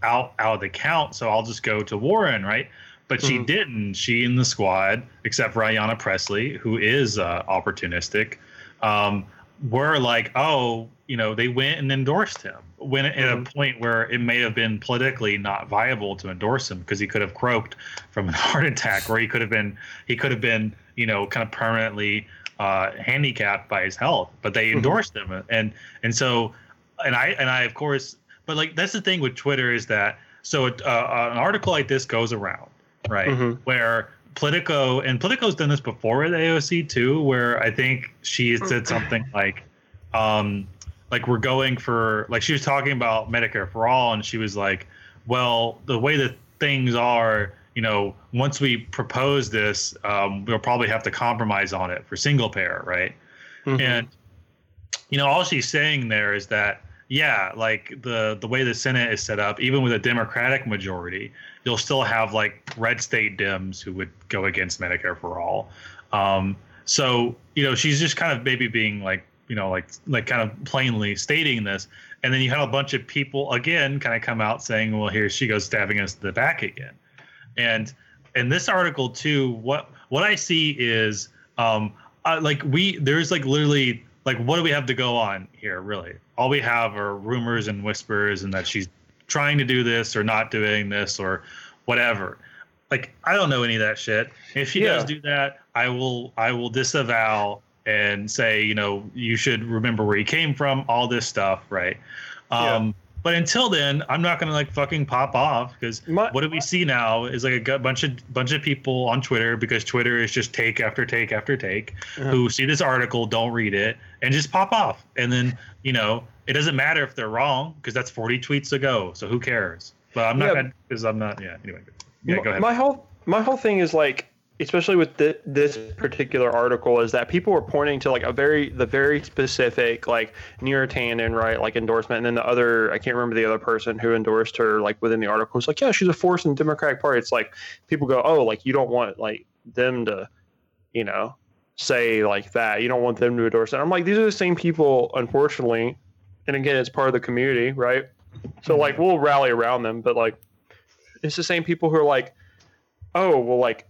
out out of the count, so I'll just go to Warren, right? But she Mhm. didn't. She and the squad, except for Ayanna Pressley, who is uh, opportunistic, um, were like, oh, you know, they went and endorsed him when at a point where it may have been politically not viable to endorse him because he could have croaked from a heart attack, or he could have been he could have been you know kind of permanently uh, handicapped by his health. But they endorsed him, and and so and I and I of course, but like that's the thing with Twitter is that so it, uh, an article like this goes around, right? Mhm. Where Politico and Politico's done this before with AOC too, where I think she said something like, um, like we're going for like she was talking about Medicare for all, and she was like, well, the way that things are. You know, once we propose this, um, we'll probably have to compromise on it for single payer, right? Mhm. And you know, all she's saying there is that yeah, like the the way the Senate is set up, even with a Democratic majority, you'll still have like red state Dems who would go against Medicare for all. Um, so you know, she's just kind of maybe being like you know like like kind of plainly stating this, and then you have a bunch of people again kind of come out saying, well, here she goes stabbing us in the back again, and in this article too, what what I see is um, uh, like we there's like literally like what do we have to go on here really? All we have are rumors and whispers and that she's trying to do this or not doing this or whatever. Like i don't know any of that shit. If she does do that i will i will disavow and say you know you should remember where you came from all this stuff right? Um but until then i'm not gonna like fucking pop off because what do we see now is like a bunch of bunch of people on twitter because twitter is just take after take after take Uh-huh. who see this article don't read it and just pop off and then you know it doesn't matter if they're wrong because that's 40 tweets ago so who cares but i'm not Yeah. because i'm not yeah anyway yeah My- go ahead My whole my whole thing is like, especially with thi- this particular article, is that people were pointing to like a very the very specific like Neera Tanden right like endorsement, and then the other I can't remember the other person who endorsed her like within the article. was like yeah, she's a force in the Democratic Party. It's like people go oh like you don't want like them to, you know, say like that. You don't want them to endorse it. I'm like these are the same people, unfortunately, and again it's part of the community, right? So mm-hmm. like we'll rally around them, but like it's the same people who are like, oh, well, like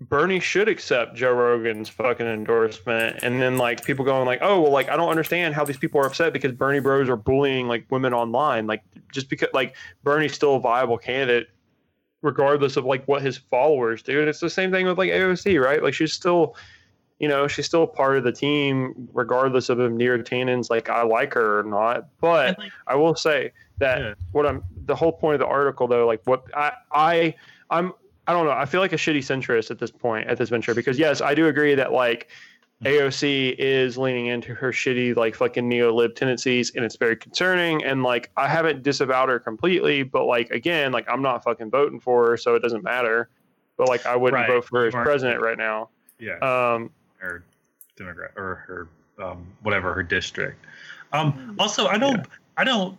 Bernie should accept Joe Rogan's fucking endorsement, and then like people going like, oh, well, like I don't understand how these people are upset because Bernie Bros are bullying like women online, like just because like Bernie's still a viable candidate, regardless of like what his followers do. And it's the same thing with like AOC, right? Like she's still. You know, she's still part of the team, regardless of if Neera Tanden's like I like her or not. But like, I will say that Yeah. what I'm the whole point of the article though, like what I I I'm I don't know. I feel like a shitty centrist at this point at this venture because yes, I do agree that like AOC is leaning into her shitty like fucking neo lib tendencies and it's very concerning and like I haven't disavowed her completely, but like again, like I'm not fucking voting for her, so it doesn't matter. But like I wouldn't Right. vote for her as Right. president right now. yeah Um her democrat or her um, whatever her district. Um, also, I don't, I don't.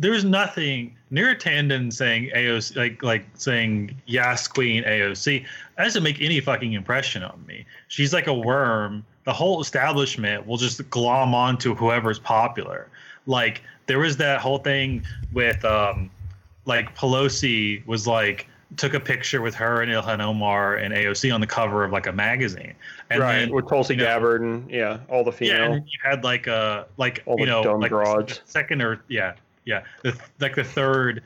There's nothing Neera Tanden saying AOC like like saying yes, Queen AOC. That doesn't make any fucking impression on me. She's like a worm the whole establishment will just glom onto whoever's popular. Like there was that whole thing with um, like Pelosi was like took a picture with her and Ilhan Omar and AOC on the cover of like a magazine, and right then with Tulsi you know, Gabbard and yeah, all the yeah, female. and you had like a like All you know like the second or yeah yeah the like the third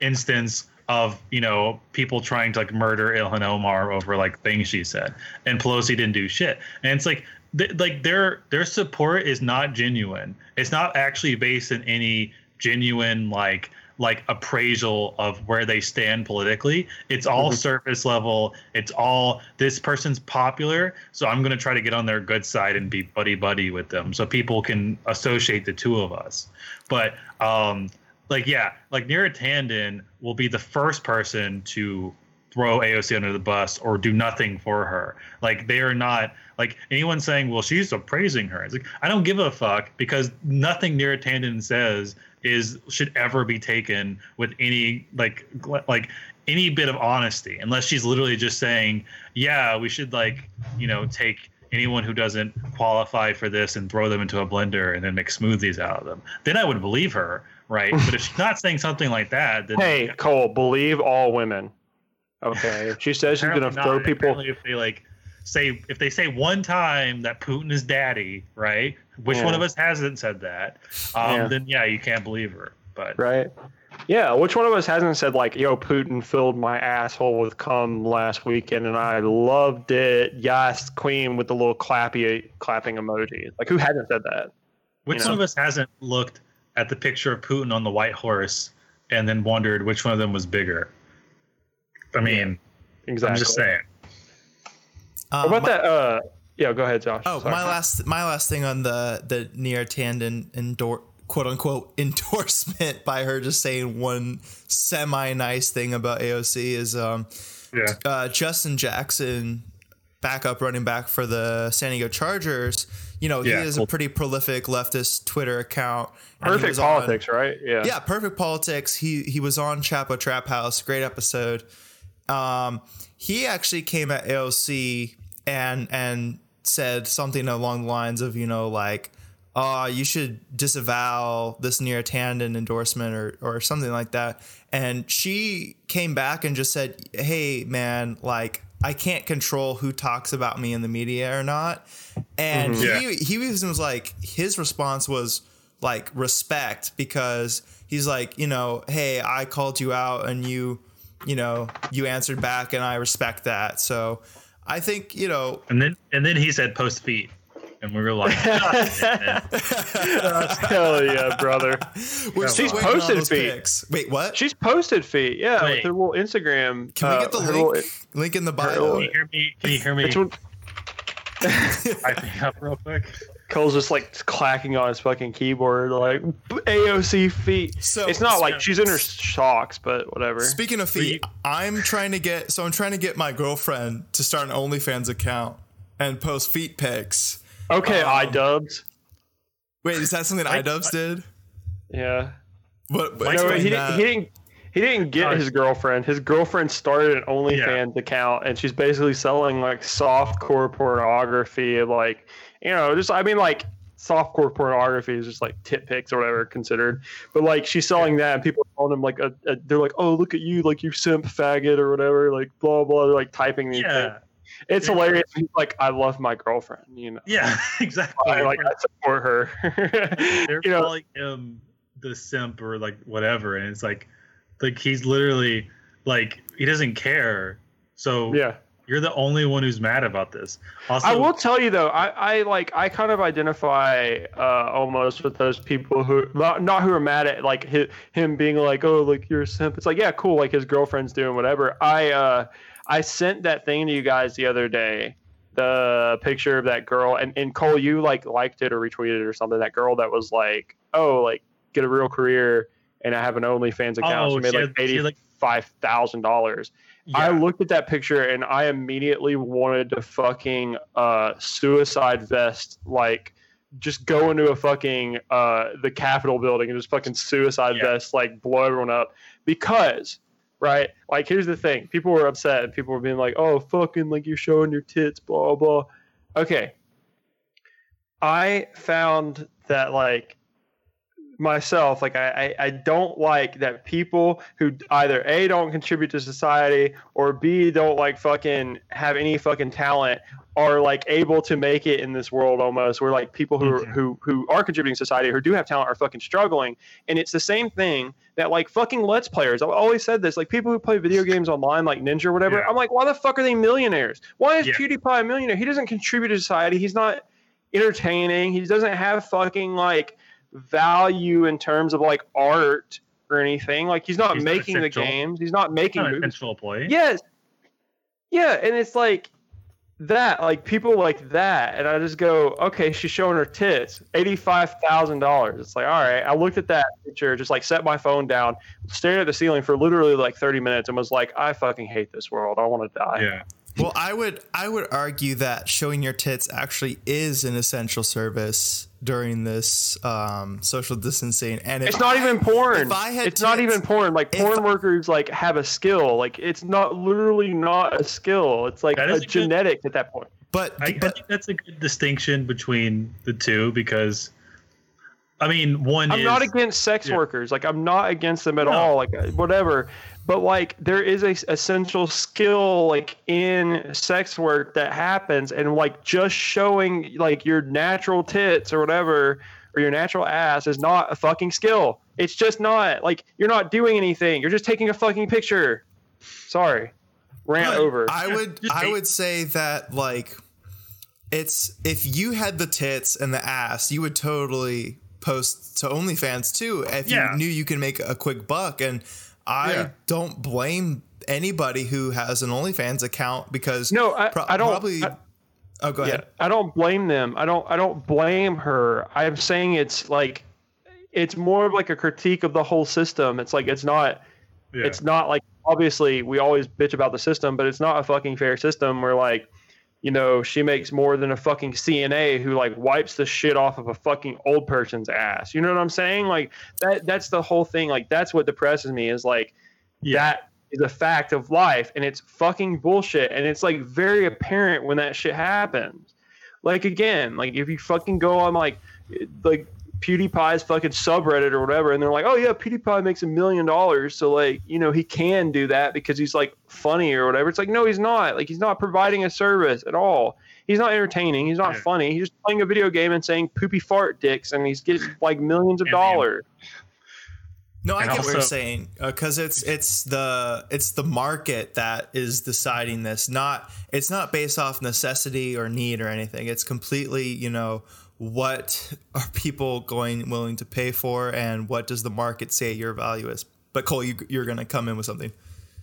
instance of you know people trying to like murder Ilhan Omar over like things she said, and Pelosi didn't do shit, and it's like th- like their their support is not genuine. It's not actually based in any genuine like like appraisal of where they stand politically. It's all Mhm. surface level. It's all this person's popular, so I'm going to try to get on their good side and be buddy buddy with them so people can associate the two of us. But um like yeah, like Neera Tanden will be the first person to throw AOC under the bus or do nothing for her. Like they are not like anyone saying, "Well, she's appraising her." It's like I don't give a fuck because nothing Neera Tanden says is should ever be taken with any like like any bit of honesty unless she's literally just saying, "Yeah, we should like you know take." Anyone who doesn't qualify for this and throw them into a blender and then make smoothies out of them, then I would believe her, right? but if she's not saying something like that, then Hey, Cole, believe all women. Okay, if she says she's gonna throw people. If they like say if they say one time that Putin is daddy, right? Which Yeah. one of us hasn't said that? Um, Yeah. Then yeah, you can't believe her. But Right. Yeah, which one of us hasn't said like, "Yo, Putin filled my asshole with cum last weekend, and I loved it." Yes, Queen with the little clappy clapping emoji. Like, who hasn't said that? which You one of us hasn't looked at the picture of Putin on the white horse and then wondered which one of them was bigger? I mean, Exactly. I'm just saying. What about my- that? Uh, yeah, go ahead, Josh. Oh, Sorry. my last my last thing on the the Neera Tanden endor quote unquote endorsement by her just saying one semi nice thing about AOC is um Yeah. uh, Justin Jackson, backup running back for the San Diego Chargers. You know, Yeah, he is cool. a pretty prolific leftist Twitter account. Perfect was on- politics, right? Yeah. yeah, perfect politics. He he was on Chapo Trap House, great episode. Um, he actually came at AOC and and said something along the lines of you know like, uh, you should disavow this Neera Tanden endorsement or or something like that. And she came back and just said, hey man, like I can't control who talks about me in the media or not. And Mhm. he he was, was like his response was like respect because he's like you know hey i called you out and you you know you answered back and i respect that so i think you know And then and then he said post feet. And we were like, Hell yeah, brother. we're She's still posted feet. pics. wait what She's posted feet. Yeah, Wait. with her little Instagram. can we uh, get the link little- link in the bio Can you hear me? Can you hear me? I one- Type me up real quick. Cole's just like clacking on his fucking keyboard, like AOC feet. So- it's not like she's in her socks, but whatever. speaking of feet i'm trying to get so i'm trying to get my girlfriend to start an onlyfans account and post feet pics okay, um, iDubbbz. wait is that something I iDubbbz did Yeah. But, Mike- No, he, didn't, he didn't. He didn't get Gosh. his girlfriend. His girlfriend started an OnlyFans account, and she's basically selling like soft core pornography. Like, you know, just I mean, like softcore pornography is just like tit pics or whatever considered. But like, she's selling that, and people are calling him like a, a. They're like, "Oh, look at you, like you simp faggot or whatever." Like blah blah. They're like typing these Yeah. things. It's Yeah. hilarious. He's like, "I love my girlfriend," you know. Yeah, exactly. I, like I support her. they're you know, calling him the simp or like whatever, and it's like, like he's literally like he doesn't care. So yeah. You're the only one who's mad about this. Also, I will tell you though, I, I like I kind of identify uh, almost with those people who not, not who are mad at like hi him being like, oh, like you're a simp. It's like, yeah, cool, like his girlfriend's doing whatever. I uh I sent that thing to you guys the other day, the picture of that girl, and and Cole, you like liked it or retweeted it or something. That girl that was like, oh, like get a real career, and I have an OnlyFans account. Oh, she made she like eighty like- five thousand dollars. I looked at that picture and I immediately wanted to fucking uh, suicide vest, like just go into a fucking uh, the Capitol building and just fucking suicide Yeah. vest, like blow everyone up. Because, right? Like, here's the thing: people were upset and people were being like, "Oh, fucking, like you're showing your tits, blah blah." Okay, I found that like myself, like I, I, I don't like that people who either A don't contribute to society or B don't like fucking have any fucking talent are like able to make it in this world almost where like people who, Mhm. who who are contributing to society who do have talent are fucking struggling. And it's the same thing that like fucking let's players. I've always said this like people who play video games online like ninja or whatever Yeah. i'm like why the fuck are they millionaires? Why is Yeah. pewdiepie a millionaire? He doesn't contribute to society. He's not entertaining. He doesn't have fucking like value in terms of like art or anything like he's not He's not making the games he's not making Not an movies essential employee. Yes. Yeah, and it's like that, like people like that, and I just go, okay, she's showing her tits, eighty-five thousand dollars. It's like, all right. I looked at that picture, just like set my phone down, stared at the ceiling for literally like thirty minutes, and was like, I fucking hate this world. I want to die. Yeah. Well, I would I would argue that showing your tits actually is an essential service during this um, social distancing, and It's not I- even porn. If I had it's not even porn. Like porn I- workers like have a skill. Like it's not literally not a skill. It's like That a is a good- genetic at that point. But I, I think that's a good distinction between the two because, I mean, one I'm is not against sex yeah. workers. Like I'm not against them at No. all. Like uh, whatever. But like there is a essential skill like in sex work that happens, and like just showing like your natural tits or whatever or your natural ass is not a fucking skill. It's just not like you're not doing anything. You're just taking a fucking picture. Sorry, rant But over. I would I would say that like it's if you had the tits and the ass, you would totally post to OnlyFans too if Yeah. you knew you can make a quick buck. And I Yeah. don't blame anybody who has an OnlyFans account because no, I, pro- I don't. probably. I- oh, go yeah, ahead. I don't blame them. I don't. I don't blame her. I'm saying it's like, it's more of like a critique of the whole system. It's like it's not. Yeah. It's not like obviously we always bitch about the system, but it's not a fucking fair system where like, you know, she makes more than a fucking CNA who like wipes the shit off of a fucking old person's ass. You know what I'm saying? Like that. That's the whole thing. Like that's what depresses me is like Yeah. that is a fact of life and it's fucking bullshit and it's like very apparent when that shit happens like again like if you fucking go on like like pewdiepie's fucking subreddit or whatever and they're like oh yeah pewdiepie makes a million dollars so like you know he can do that because he's like funny or whatever it's like no he's not like he's not providing a service at all he's not entertaining he's not Yeah. funny he's just playing a video game and saying poopy fart dicks and he's getting like millions of And- dollars No, I And get what you're saying uh, because it's it's the it's the market that is deciding this. Not it's not based off necessity or need or anything. It's completely you know what are people going willing to pay for and what does the market say your value is. But Cole, you, you're going to come in with something.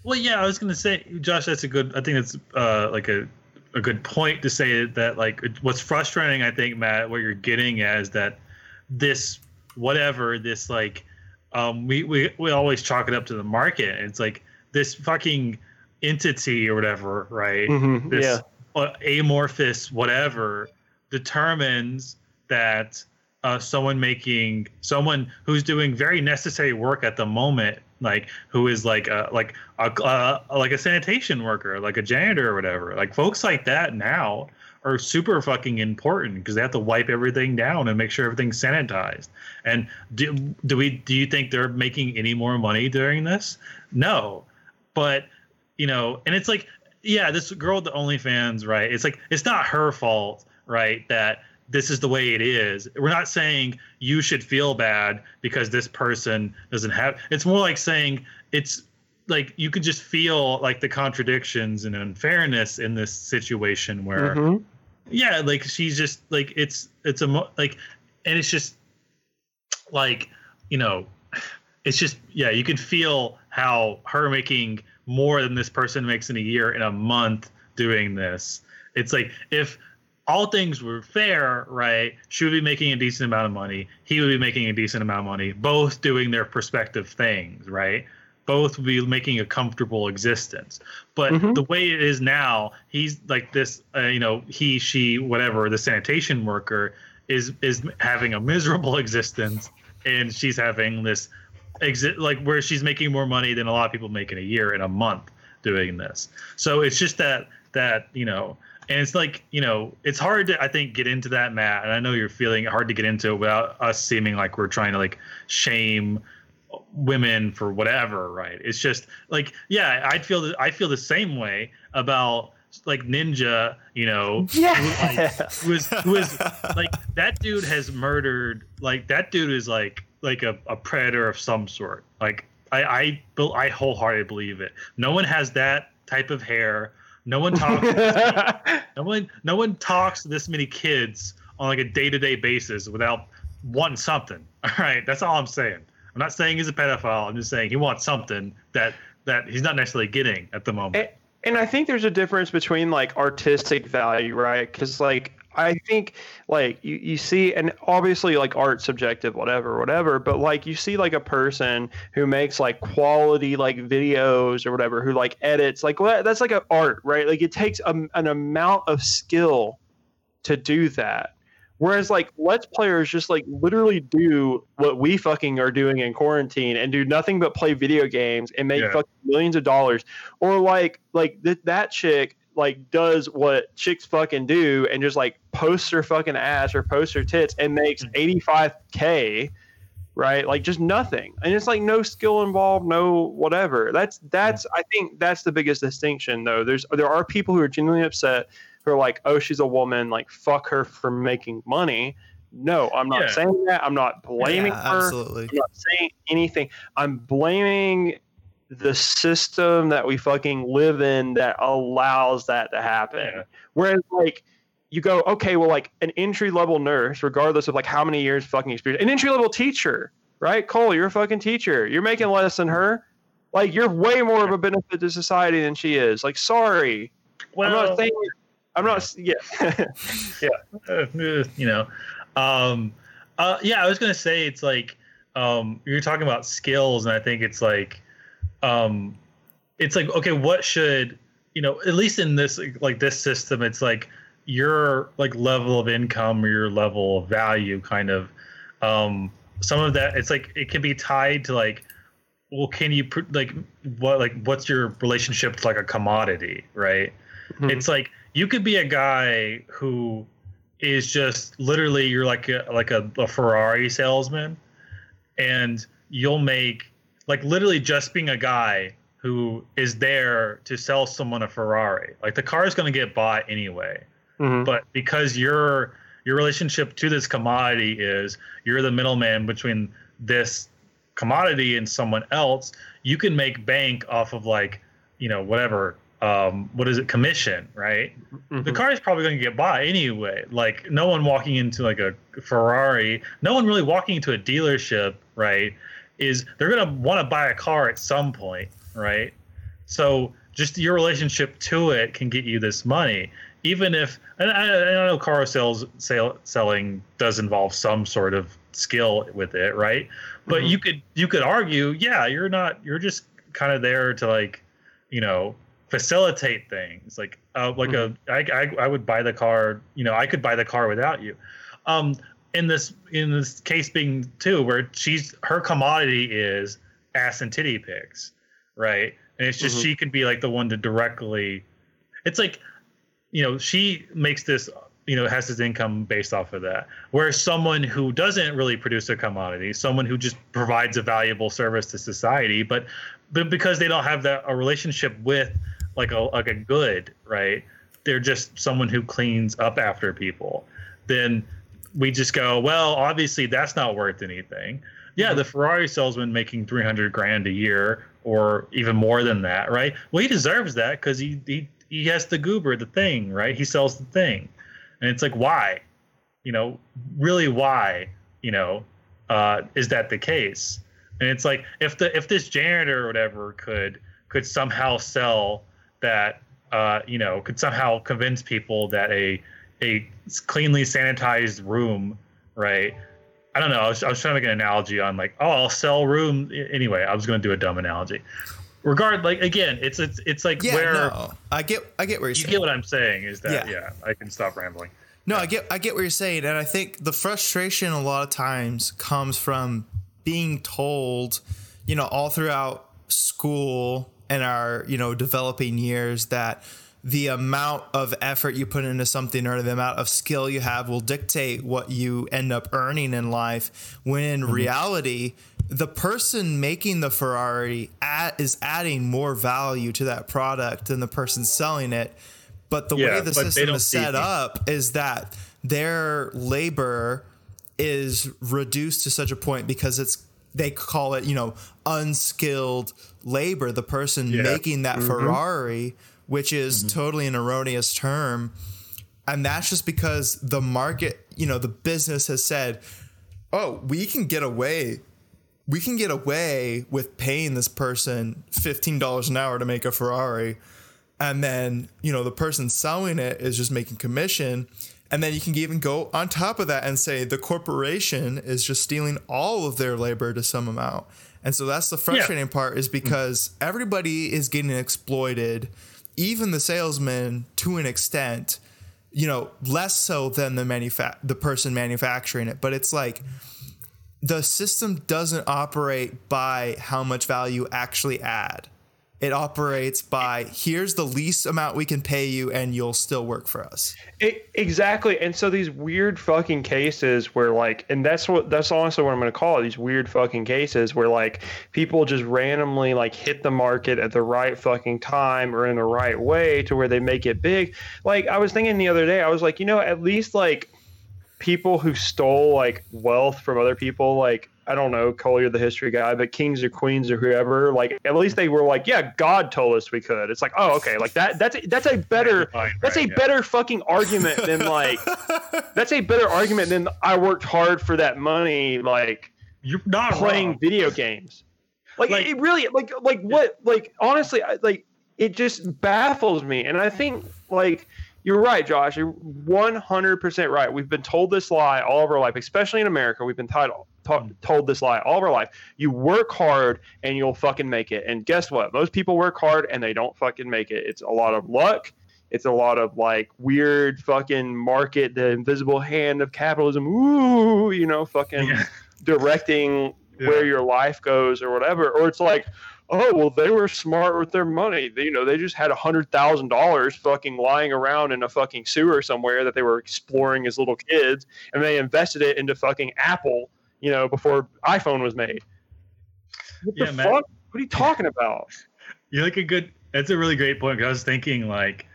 Well, yeah, I was gonna say, Josh, that's a good. I think that's uh, like a a good point to say that. Like, what's frustrating, I think, Matt, what you're getting is that this whatever this like, um, we we we always chalk it up to the market. And it's like this fucking entity or whatever, right? Mhm, This yeah. amorphous whatever determines that uh, someone making someone who's doing very necessary work at the moment, like who is like a like a uh, like a sanitation worker, like a janitor or whatever, like folks like that now are super fucking important because they have to wipe everything down and make sure everything's sanitized. And do do we do you think they're making any more money during this? No, but you know, and it's like, yeah, this girl the OnlyFans, right? It's like it's not her fault, right? That this is the way it is. We're not saying you should feel bad because this person doesn't have. It's more like saying it's like you could just feel like the contradictions and unfairness in this situation where Mhm. yeah like she's just like it's it's a mo- like and it's just like you know it's just yeah you can feel how her making more than this person makes in a year in a month doing this it's like if all things were fair right? She would be making a decent amount of money. He would be making a decent amount of money. Both doing their prospective things right? Both would be making a comfortable existence. But Mhm. the way it is now he's like this uh, you know he she whatever the sanitation worker is is having a miserable existence and she's having this exit like where she's making more money than a lot of people make in a year in a month doing this. So it's just that that you know and it's like you know it's hard to i think get into that matt and i know you're feeling hard to get into it without us seeming like we're trying to like shame women for whatever right? It's just like yeah i feel i feel the same way about like ninja you know Yeah. who, like, who was was like that dude has murdered like that dude is like like a, a predator of some sort. Like i i i wholeheartedly believe it. No one has that type of hair no one talks no one no one talks to this many kids on like a day-to-day basis without wanting something. All right? That's all i'm saying. I'm not saying he's a pedophile. I'm just saying he wants something that that he's not necessarily getting at the moment. And, and I think there's a difference between like artistic value, right? Because like I think like you, you see, and obviously like art subjective, whatever, whatever. But like you see like a person who makes like quality like videos or whatever, who like edits, like well, that's like an art, right? Like it takes a, an amount of skill to do that. Whereas like let's players just like literally do what we fucking are doing in quarantine and do nothing but play video games and make Yeah. fucking millions of dollars. Or like like th- that chick like does what chicks fucking do and just like posts her fucking ass or posts her tits and makes mm-hmm. 85k right? Like just nothing. And it's like no skill involved no whatever. That's that's i think that's the biggest distinction though. There's there are people who are genuinely upset who are like oh she's a woman. Like fuck her for making money. No i'm not Yeah. saying that. I'm not blaming Yeah, her. absolutely. I'm not saying anything. I'm blaming the system that we fucking live in that allows that to happen. Yeah. Whereas, like, you go, okay, well, like an entry level nurse, regardless of like how many years fucking experience, an entry level teacher, right? Cole, you're a fucking teacher. You're making less than her. Like, you're way more of a benefit to society than she is. Like, sorry. I'm not saying. I'm not. Yeah. uh, you know um uh yeah i was gonna say it's like um you're talking about skills and i think it's like um it's like okay what should you know at least in this like this system it's like your like level of income or your level of value kind of um some of that it's like it can be tied to like well can you pr- like what like what's your relationship to like a commodity right Mhm. it's like you could be a guy who is just literally you're like a, like a, a Ferrari salesman, and you'll make like literally just being a guy who is there to sell someone a Ferrari. Like the car is going to get bought anyway, Mhm. but because your your relationship to this commodity is you're the middleman between this commodity and someone else, you can make bank off of like you know whatever um what is it commission right the Mhm. car is probably going to get bought anyway. Like no one walking into like a Ferrari, no one really walking into a dealership, right? Is they're going to want to buy a car at some point, right? So just your relationship to it can get you this money, even if and I, I know car sales sale, selling does involve some sort of skill with it, right? But Mhm. you could you could argue, yeah, you're not you're just kind of there to like, you know, facilitate things like uh, like a I, I I would buy the car you know I could buy the car without you um in this in this case being too where she's her commodity is ass and titty pics right? And it's just Mhm. she could be like the one to directly it's like you know she makes this you know has his income based off of that. Whereas someone who doesn't really produce a commodity someone who just provides a valuable service to society but but because they don't have that a relationship with like a like a good right? They're just someone who cleans up after people. Then we just go well obviously that's not worth anything. Yeah the ferrari salesman making 300 grand a year or even more than that right? Well he deserves that because he, he he has the goober the thing right? He sells the thing. And it's like why? You know really why you know uh is that the case? And it's like if the if this janitor or whatever could could somehow sell that uh you know could somehow convince people that a a cleanly sanitized room right? I don't know. I was, I was trying to make an analogy on like oh i'll sell room. Anyway i was going to do a dumb analogy. Regard like again it's it's it's like Yeah, where no, I get, I get where you're you saying. get what i'm saying is that Yeah. yeah i can stop rambling. No, I get I get what you're saying, and I think the frustration a lot of times comes from being told, you know, all throughout school and our you know developing years that the amount of effort you put into something or the amount of skill you have will dictate what you end up earning in life. When in Mm-hmm. reality, the person making the Ferrari at, is adding more value to that product than the person selling it. But the Yeah, way the system is set up is that their labor is reduced to such a point because it's they call it you know unskilled labor the person Yeah. making that Mhm. ferrari which is Mm-hmm. totally an erroneous term. And that's just because the market you know the business has said oh we can get away we can get away with paying this person $15 an hour to make a ferrari. And then you know the person selling it is just making commission. And then you can even go on top of that and say the corporation is just stealing all of their labor to some amount. And so that's the frustrating part is because everybody is getting exploited even the salesman to an extent you know less so than the manufa- the person manufacturing it but it's like the system doesn't operate by how much value actually add. It operates by here's the least amount we can pay you and you'll still work for us. It, exactly. And so these weird fucking cases where like and that's what that's honestly what I'm going to call it these weird fucking cases where like people just randomly like hit the market at the right fucking time or in the right way to where they make it big. Like I was thinking the other day I was like, you know, at least like people who stole like wealth from other people like I don't know, Cole, you're the history guy, but kings or queens or whoever, like at least they were like, yeah, God told us we could. It's like, oh, okay, like that. That's a, that's a better that's a better fucking argument than like that's a better argument than I worked hard for that money. Like you're not playing wrong. video games. Like, it really like like what like honestly I, like it just baffles me, and I think like. You're right, Josh. You're 100% right. We've been told this lie all of our life, especially in America. We've been told, to- mm. told this lie all of our life. You work hard and you'll fucking make it. And guess what? Most people work hard and they don't fucking make it. It's a lot of luck. It's a lot of like weird fucking market, the invisible hand of capitalism. Ooh, you know, fucking directing where your life goes or whatever. Or it's like, oh well, they were smart with their money. They, you know, they just had a hundred thousand dollars fucking lying around in a fucking sewer somewhere that they were exploring as little kids, and they invested it into fucking Apple. You know, before iPhone was made. What Yeah, the man. fuck? What are you talking about? You're like a good. That's a really great point. I was thinking like,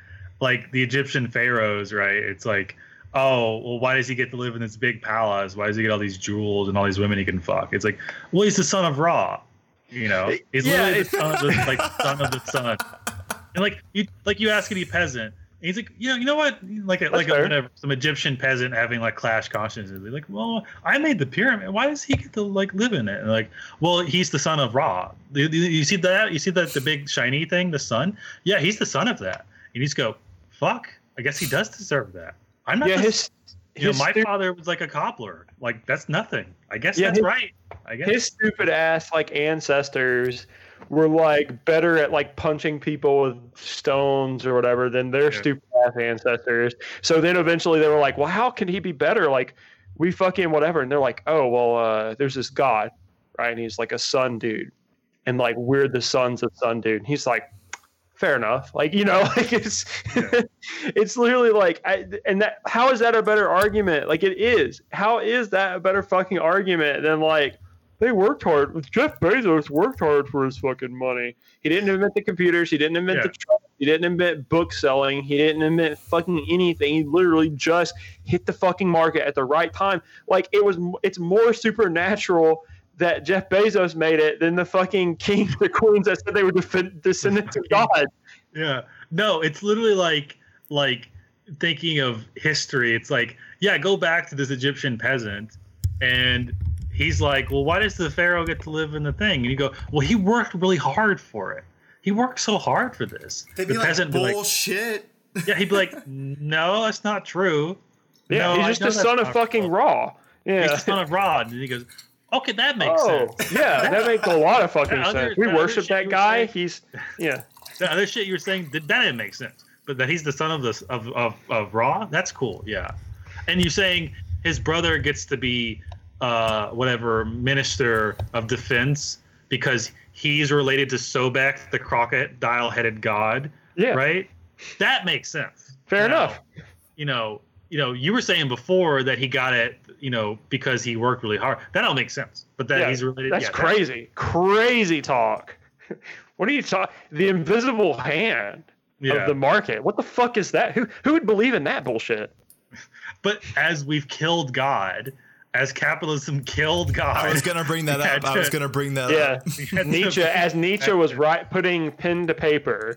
like the Egyptian pharaohs, right? It's like, oh, well, why does he get to live in this big palace? Why does he get all these jewels and all these women he can fuck? It's like, well, he's the son of Ra. You know, he's Yeah, literally the son of the like son of the sun. And like you, like you ask any peasant, and he's like, you know, you know what? Like a, like a, whatever, some Egyptian peasant having like clash consciences. They're like, well, I made the pyramid. Why does he get to like live in it? And like, well, he's the son of Ra. You, you- see that? You see that the big shiny thing, the sun? Yeah, he's the son of that. And just go, fuck. I guess he does deserve that. I'm not. Yeah, the- his- you know, my father was like a cobbler. Like that's nothing. I guess Yeah, that's his- right. I guess. his stupid ass like ancestors were like better at like punching people with stones or whatever than their stupid ass ancestors. So then eventually they were like, well, how can he be better? Like we fucking whatever. And they're like, oh well, uh, there's this god, right? And he's like a sun dude, and like we're the sons of sun dude. And he's like. Fair enough. Like you know, like it's it's literally like, I, and that how is that a better argument? Like it is. How is that a better fucking argument than like they worked hard. Jeff Bezos worked hard for his fucking money. He didn't invent the computers. He didn't invent the truck. He didn't invent book selling. He didn't invent fucking anything. He literally just hit the fucking market at the right time. Like it was. It's more supernatural that Jeff Bezos made it than the fucking kings the queens that said they were defend- descendants of God. Yeah. No, it's literally like like thinking of history. It's like, yeah, go back to this Egyptian peasant and he's like, Well, why does the pharaoh get to live in the thing? And you go, Well, he worked really hard for it. He worked so hard for this. They'd the be like, peasant be like, bullshit. Yeah, he'd be like, No, that's not true. Yeah, no, he's just know the son of fucking true." Ra. Yeah. He's the son of Rod. And he goes, Okay, that makes oh, sense. yeah, that makes a lot of fucking other- sense. We worship that guy. saying- He's yeah. the other shit you were saying that, didn't make sense. But that he's the son of this of, of of Ra, that's cool. Yeah, and you're saying his brother gets to be uh whatever minister of defense because he's related to Sobek, the crocodile headed god. Yeah. Right. that makes sense. Fair Now, enough. You know, you know, you were saying before that he got it, you know, because he worked really hard. That don't make sense. But that Yeah, he's related. That's yeah, that- crazy. crazy talk. What are you talking? The invisible hand Yeah. of the market. What the fuck is that? Who who would believe in that bullshit? But as we've killed God, as capitalism killed God, I was gonna bring that up. had I was gonna bring that Yeah, up. we had Nietzsche, as Nietzsche was right, putting pen to paper.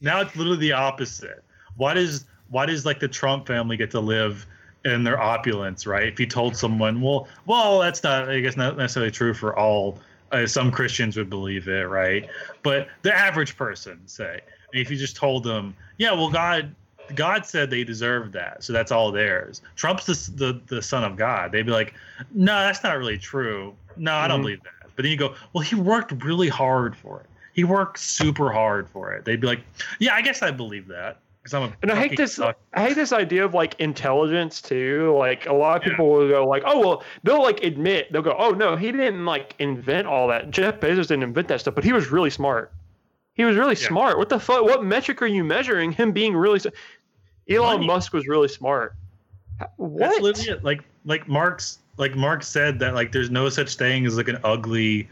Now it's literally the opposite. Why does why does like the Trump family get to live in their opulence, right? If you told someone, well, well, that's not, I guess, not necessarily true for all. Uh, some Christians would believe it, right? But the average person, say, if you just told them, yeah, well, God, God said they deserve that, so that's all theirs. Trump's the the, the son of God. They'd be like, no, that's not really true. No, I don't Mhm. believe that. But then you go, well, he worked really hard for it. He worked super hard for it. They'd be like, yeah, I guess I believe that because I'm a And I hate this. suck. I hate this idea of like intelligence too. Like a lot of Yeah. people will go like, "Oh well," they'll like admit they'll go, "Oh no, he didn't like invent all that. Jeff Bezos didn't invent that stuff, but he was really smart. He was really Yeah. smart. What the fuck? What metric are you measuring him being really? Elon Money. Musk was really smart. That's What? literally it. Like like Marx like Marx said that like there's no such thing as like an ugly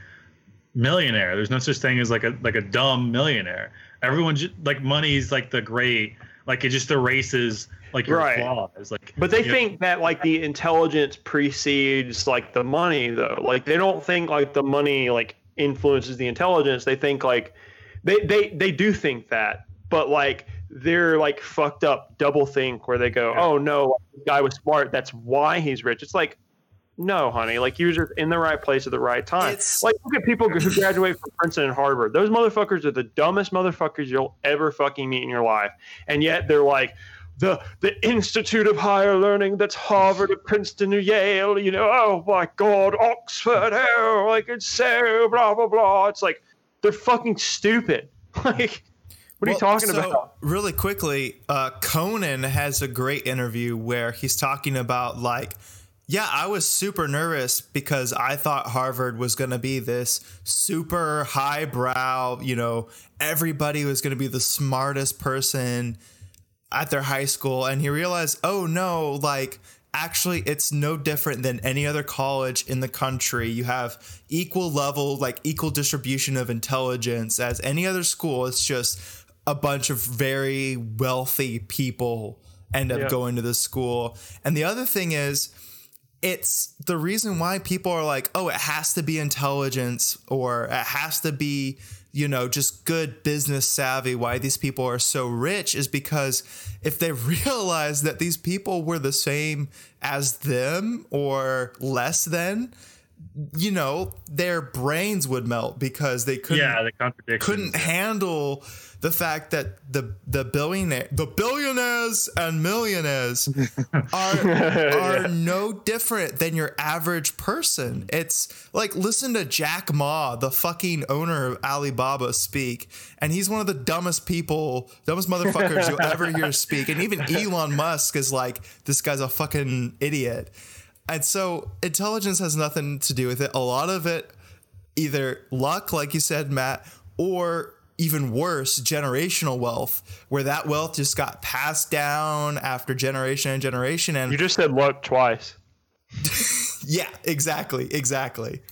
millionaire. There's no such thing as like a like a dumb millionaire. Everyone ju- like money's like the great like it just erases like your Right. flaws. Like But they you know, think that like the intelligence precedes like the money though. Like they don't think like the money like influences the intelligence. They think like they they they do think that, but like they're like fucked up double think where they go, Yeah. "Oh no, this guy was smart. That's why he's rich." It's like no, honey. Like you're just in the right place at the right time. It's- like look at people who graduate from Princeton and Harvard. Those motherfuckers are the dumbest motherfuckers you'll ever fucking meet in your life, and yet they're like the the Institute of Higher Learning that's Harvard or Princeton or Yale. You know, oh my God, Oxford. Oh, like it's so blah blah blah. It's like they're fucking stupid. Like, what are you talking so, about? Really quickly, uh, Conan has a great interview where he's talking about like, yeah, I was super nervous because I thought Harvard was going to be this super highbrow, you know, everybody was going to be the smartest person at their high school, and he realized, oh no, like actually it's no different than any other college in the country. You have equal level, like equal distribution of intelligence as any other school. It's just a bunch of very wealthy people end up Yeah. going to this school. And the other thing is, it's the reason why people are like, oh, it has to be intelligence or it has to be, you know, just good business savvy. Why these people are so rich is because if they realize that these people were the same as them or less than, you know, their brains would melt because they couldn't yeah, the contradiction. couldn't handle the fact that the the billionaire the billionaires and millionaires are are no different than your average person. It's like listen to Jack Ma, the fucking owner of Alibaba speak, and he's one of the dumbest people, dumbest motherfuckers you'll ever hear speak. And even Elon Musk is like, this guy's a fucking idiot. And so intelligence has nothing to do with it. A lot of it either luck, like you said, Matt, or even worse, generational wealth, where that wealth just got passed down after generation and generation. And You just said luck twice. yeah, exactly, exactly.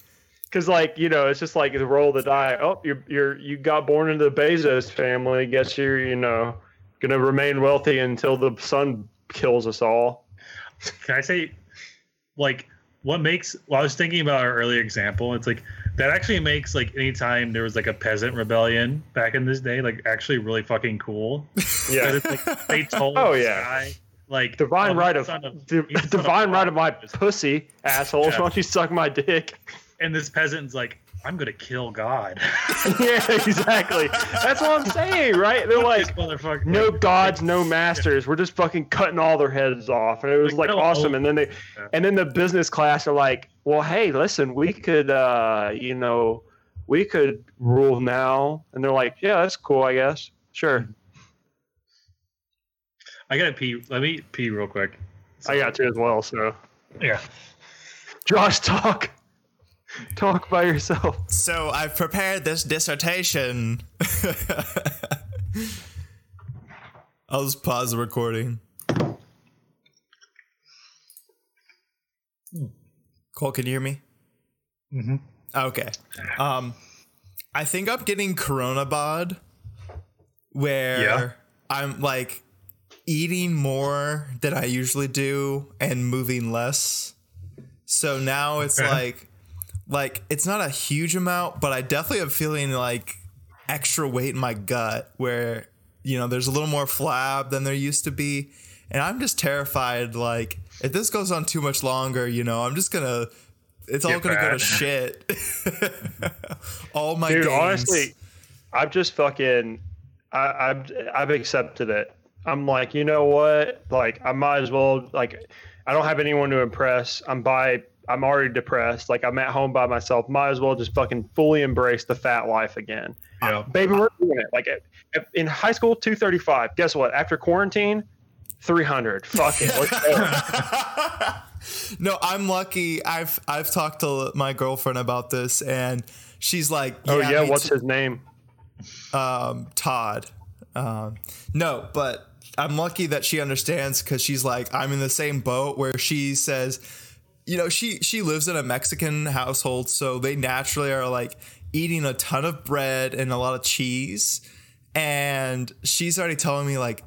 Because like you know, it's just like the roll of the die. Oh, you're you're you got born into the Bezos family. Guess you're you know gonna remain wealthy until the sun kills us all. Can I say, like, what makes? Well, I was thinking about our earlier example. It's like that actually makes like anytime there was like a peasant rebellion back in this day, like actually really fucking cool. Yeah. It's like they told Oh, yeah. guy, like Divine oh, right of, of divine right of my pussy, assholes. Yeah. Why don't you suck my dick? And this peasant's like, I'm gonna kill God. yeah, exactly. That's what I'm saying, right? They're like, no gods, no masters. We're just fucking cutting all their heads off, and it was Like, like no, awesome. And then they, yeah. and then the business class are like, well, hey, listen, we could, uh, you know, we could rule now, and they're like, yeah, that's cool, I guess, sure. I gotta pee. Let me pee real quick. I got to as well. So, Yeah. Josh, talk, talk by yourself. So I've prepared this dissertation. I'll just pause the recording. Cole, can you hear me? Mm-hmm. Okay. Um, I think I'm getting Corona bod, where Yeah. I'm like eating more than I usually do and moving less. So now it's Okay. like, like it's not a huge amount, but I definitely am feeling like extra weight in my gut, where you know there's a little more flab than there used to be, and I'm just terrified. Like if this goes on too much longer, you know, I'm just gonna. It's all gonna go to shit. all my Dude, honestly, I've just fucking, I, I've, I've accepted it. I'm like, you know what? Like, I might as well. Like, I don't have anyone to impress. I'm by. I'm already depressed. Like, I'm at home by myself. Might as well just fucking fully embrace the fat life again. Yeah. Baby, we're doing it. Like, in high school, 235. Guess what? After quarantine, 300. Fuck it. No, I'm lucky. I've I've talked to my girlfriend about this, and she's like, oh yeah, what's too." his name? um, Todd. Um, no, but I'm lucky that she understands because she's like, I'm in the same boat where she says, you know, she she lives in a Mexican household, so they naturally are like eating a ton of bread and a lot of cheese. And she's already telling me like,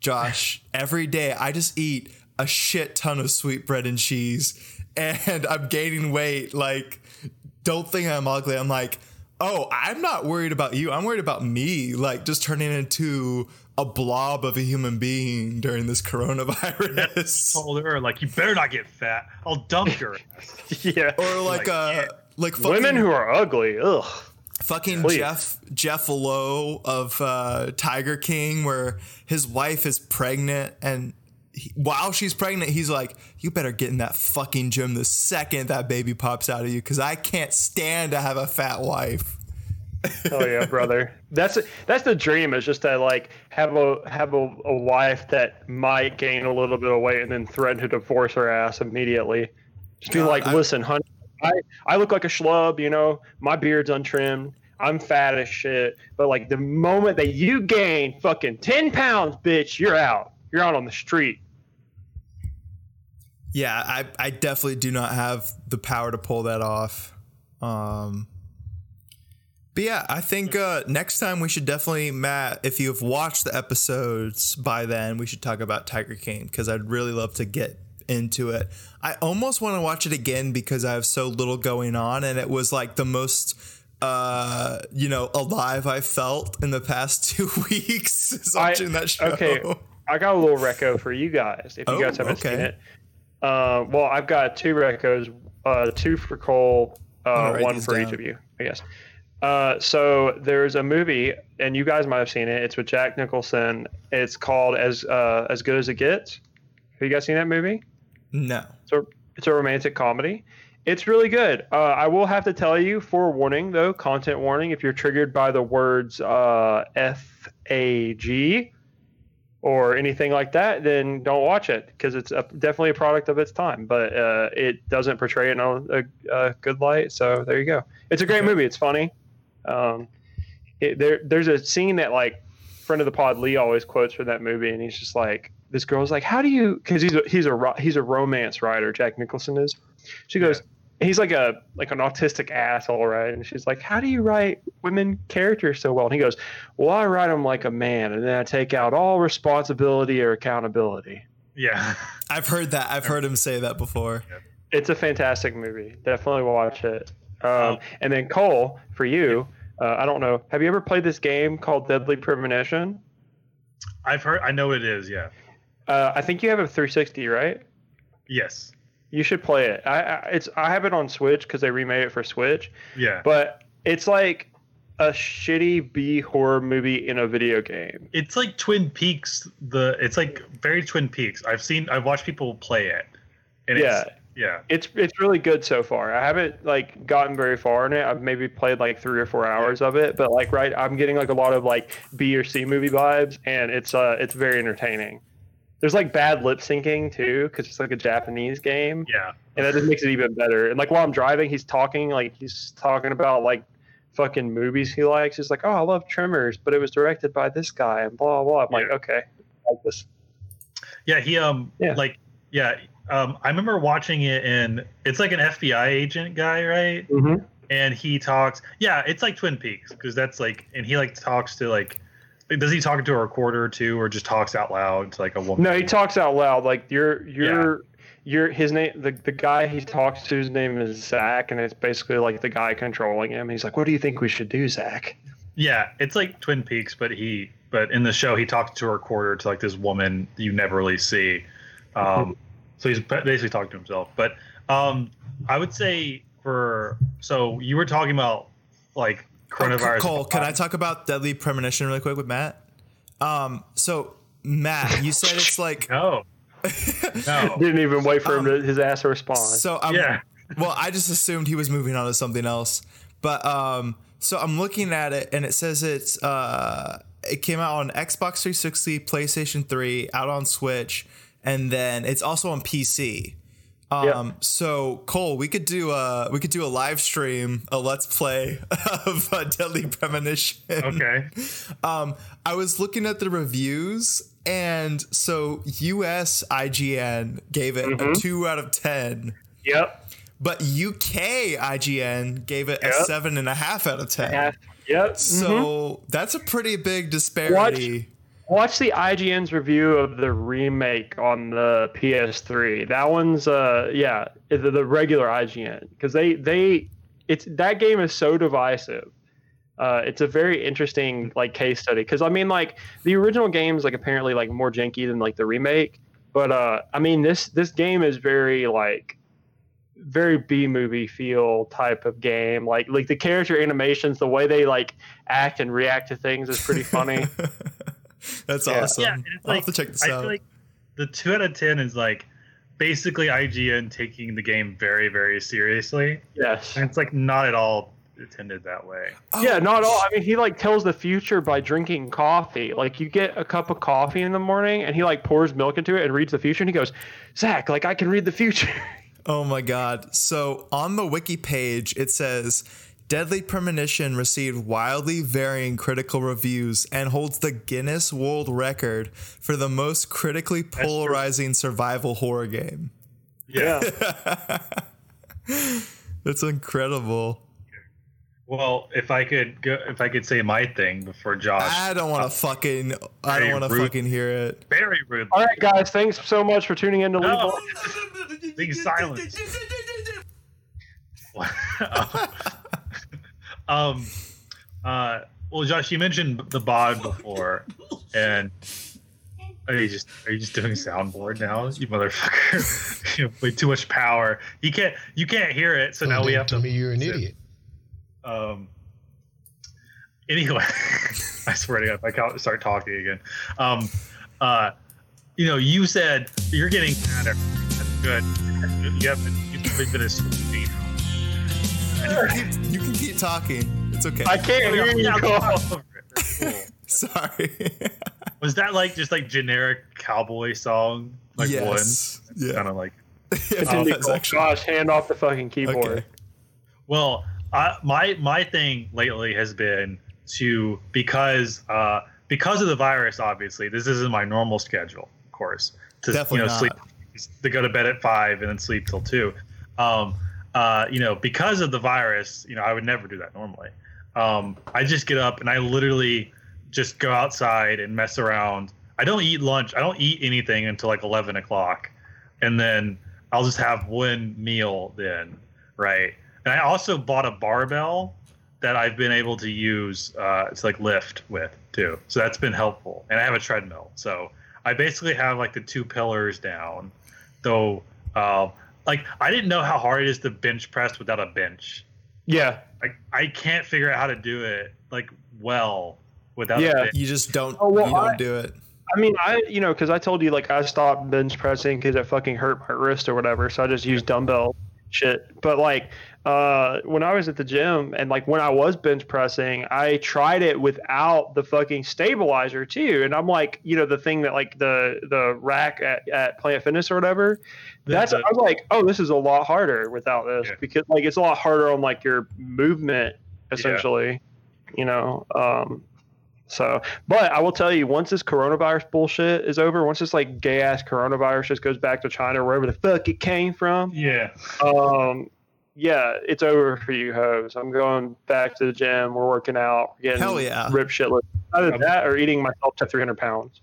Josh, every day I just eat a shit ton of sweet bread and cheese, and I'm gaining weight. Like, don't think I'm ugly. I'm like, oh, I'm not worried about you. I'm worried about me, like just turning into a blob of a human being during this coronavirus. Told her like, you better not get fat. I'll dump your ass. yeah. or like, Like, uh, like fucking, Women who are ugly. Ugh. fucking Please. Jeff Jeff Lowe of uh, Tiger King, where his wife is pregnant and. He, while she's pregnant, he's like, "You better get in that fucking gym the second that baby pops out of you, because I can't stand to have a fat wife." Oh yeah, brother. That's that's the dream. Is just to like have a have a, a wife that might gain a little bit of weight and then threaten to divorce her ass immediately. Just be God, like, I- listen, honey, I I look like a schlub. You know, my beard's untrimmed. I'm fat as shit. But like the moment that you gain fucking ten pounds, bitch, you're out. You're out on the street. Yeah, I, I definitely do not have the power to pull that off. Um, but yeah, I think uh, next time we should definitely, Matt, if you have watched the episodes by then, we should talk about Tiger King because I'd really love to get into it. I almost want to watch it again because I have so little going on, and it was like the most. Uh, you know, alive I felt in the past two weeks is I- watching that show. Okay, I got a little reco for you guys if you Oh, guys haven't seen it. Uh, well, I've got two recos, uh, two for Cole, uh, one for each of you, I guess. Uh, so there's a movie, and you guys might have seen it. It's with Jack Nicholson. It's called as uh, as good as it gets. Have you guys seen that movie? No. It's a it's a romantic comedy. It's really good. Uh, I will have to tell you, forewarning though, content warning. If you're triggered by the words uh, F A G or anything like that, then don't watch it because it's a, definitely a product of its time. But uh, it doesn't portray it in a, a, a good light. So there you go. It's a great movie. It's funny. Um, it, there there's a scene that like friend of the pod Lee always quotes from that movie, and he's just like, this girl's like, how do you? Because he's a, he's a he's a romance writer. Jack Nicholson is. She goes, he's like a like an autistic asshole, right? And she's like, how do you write women characters so well? And he goes, well, I write them like a man, and then I take out all responsibility or accountability. Yeah. I've heard that. I've heard him say that before. It's a fantastic movie. Definitely watch it. Um, Oh. And then Cole, for you, uh, I don't know. Have you ever played this game called Deadly Premonition? I've heard. I know it is. Yeah. Uh, I think you have a 360, right? Yes. You should play it. I, I it's I have it on Switch because they remade it for Switch, Yeah. but it's like a shitty B horror movie in a video game. it's like Twin Peaks. The it's like very Twin Peaks. I've seen. I've watched people play it. And Yeah. It's, yeah. It's it's really good so far. I haven't like gotten very far in it. I've maybe played like three or four hours of it, but like right, I'm getting like a lot of like B or C movie vibes, and it's uh it's very entertaining. There's like bad lip syncing too, because it's like a Japanese game, Yeah. and that just makes it even better. And like while I'm driving, he's talking like he's talking about like fucking movies he likes. He's like, oh, I love Tremors, but it was directed by this guy, and blah blah. I'm like, Yeah. okay, like this. Yeah, he um Yeah. like yeah um I remember watching it and it's like an FBI agent guy, right? Mm-hmm. And he talks. Yeah, it's like Twin Peaks because that's like and he like talks to like. Does he talk to a recorder too, or just talks out loud to like a woman? No, he talks out loud. Like you're you're you're his name. The the guy he talks to, his name is Zach, and it's basically like the guy controlling him. He's like, "What do you think we should do, Zach?" Yeah, it's like Twin Peaks, but he but in the show he talks to a recorder to like this woman you never really see. Um, so he's basically talking to himself. But um, I would say for so you were talking about like coronavirus. Cole, can I talk about Deadly Premonition really quick with Matt? Um, so Matt, you said it's like no, no. Didn't even wait for him to, his ass to respond. So I'm, Yeah. well, I just assumed he was moving on to something else. But um, so I'm looking at it and it says it's uh, it came out on Xbox 360, PlayStation 3, out on Switch, and then it's also on PC. Um, so Cole, we could do a we could do a live stream, a let's play of uh, Deadly Premonition. Okay. Um, I was looking at the reviews, and so US IGN gave it a Mhm. two out of ten. Yep. But UK IGN gave it a seven and a half out of ten. Half- Yep. So mhm. that's a pretty big disparity. Watch the IGN's review of the remake on the PS3. That one's uh yeah, the, the regular IGN because they they it's that game is so divisive. Uh, it's a very interesting like case study because I mean like the original game is like apparently like more janky than like the remake, but uh I mean this this game is very like very B movie feel type of game. Like like the character animations, the way they like act and react to things is pretty funny. That's Yeah. awesome. Yeah, I'll like have to check this I out. feel like the two out of ten is like basically IGN taking the game very very seriously. Yes. And it's like not at all intended that way. Oh, yeah, Oh, not all. I mean, he like tells the future by drinking coffee. Like you get a cup of coffee in the morning, and he like pours milk into it and reads the future, and he goes, "Zach, like I can read the future." Oh my god. So on the wiki page, it says Deadly Premonition received wildly varying critical reviews and holds the Guinness World Record for the most critically polarizing survival horror game. Yeah. That's incredible. Well, if I could go, if I could say my thing before Josh, I don't want to fucking I don't want to fucking hear it. very rude. all right, guys, thanks so much for tuning in to Leave. No. Light. Being silent. um, uh, well, Josh, you mentioned the bod before, and are you just are you just doing soundboard now, you motherfucker? you way too much power. You can't you can't hear it, so now we have to to. me you're an idiot. Um. Anyway, I swear to God, if I can't start talking again. Um. Uh. You know, you said you're getting better. That's good. You haven't. You've been a. You can keep talking. It's okay. I can't hear you, Cole. Cool. Sorry. Was that like just like generic cowboy song? Like Yes. one? Yeah. Kind of like. Continue, that's Cole. actually- Josh, hand off the fucking keyboard. Okay. Well, I, my my thing lately has been to because uh because of the virus. Obviously, this isn't my normal schedule. Of course, to Definitely you know not. sleep to go to bed at five and then sleep till two. Um, uh, you know, because of the virus, you know, I would never do that normally. Um, I just get up and I literally just go outside and mess around. I don't eat lunch. I don't eat anything until like eleven o'clock, and then I'll just have one meal then, right? And I also bought a barbell that I've been able to use uh, to like lift with too. So that's been helpful. And I have a treadmill. So I basically have like the two pillars down. Though, uh, like I didn't know how hard it is to bench press without a bench. Yeah. Like I can't figure out how to do it like well without Yeah. a bench. You just don't Oh, well, you don't I- do it. I mean, I you know, because I told you like I stopped bench pressing because it fucking hurt my wrist or whatever, so I just used dumbbell shit. But like, uh, when I was at the gym and like when I was bench pressing, I tried it without the fucking stabilizer too, and I'm like, you know, the thing that like the the rack at, at Planet Fitness or whatever. That's I was like, oh, this is a lot harder without this Yeah. because like it's a lot harder on like your movement essentially, you know. Um, So, but I will tell you, once this coronavirus bullshit is over, once this like gay ass coronavirus just goes back to China, wherever the fuck it came from, Yeah. um, yeah, it's over for you hoes. I'm going back to the gym. We're working out, getting Hell yeah. ripped shitless. Either that or eating myself to 300 pounds.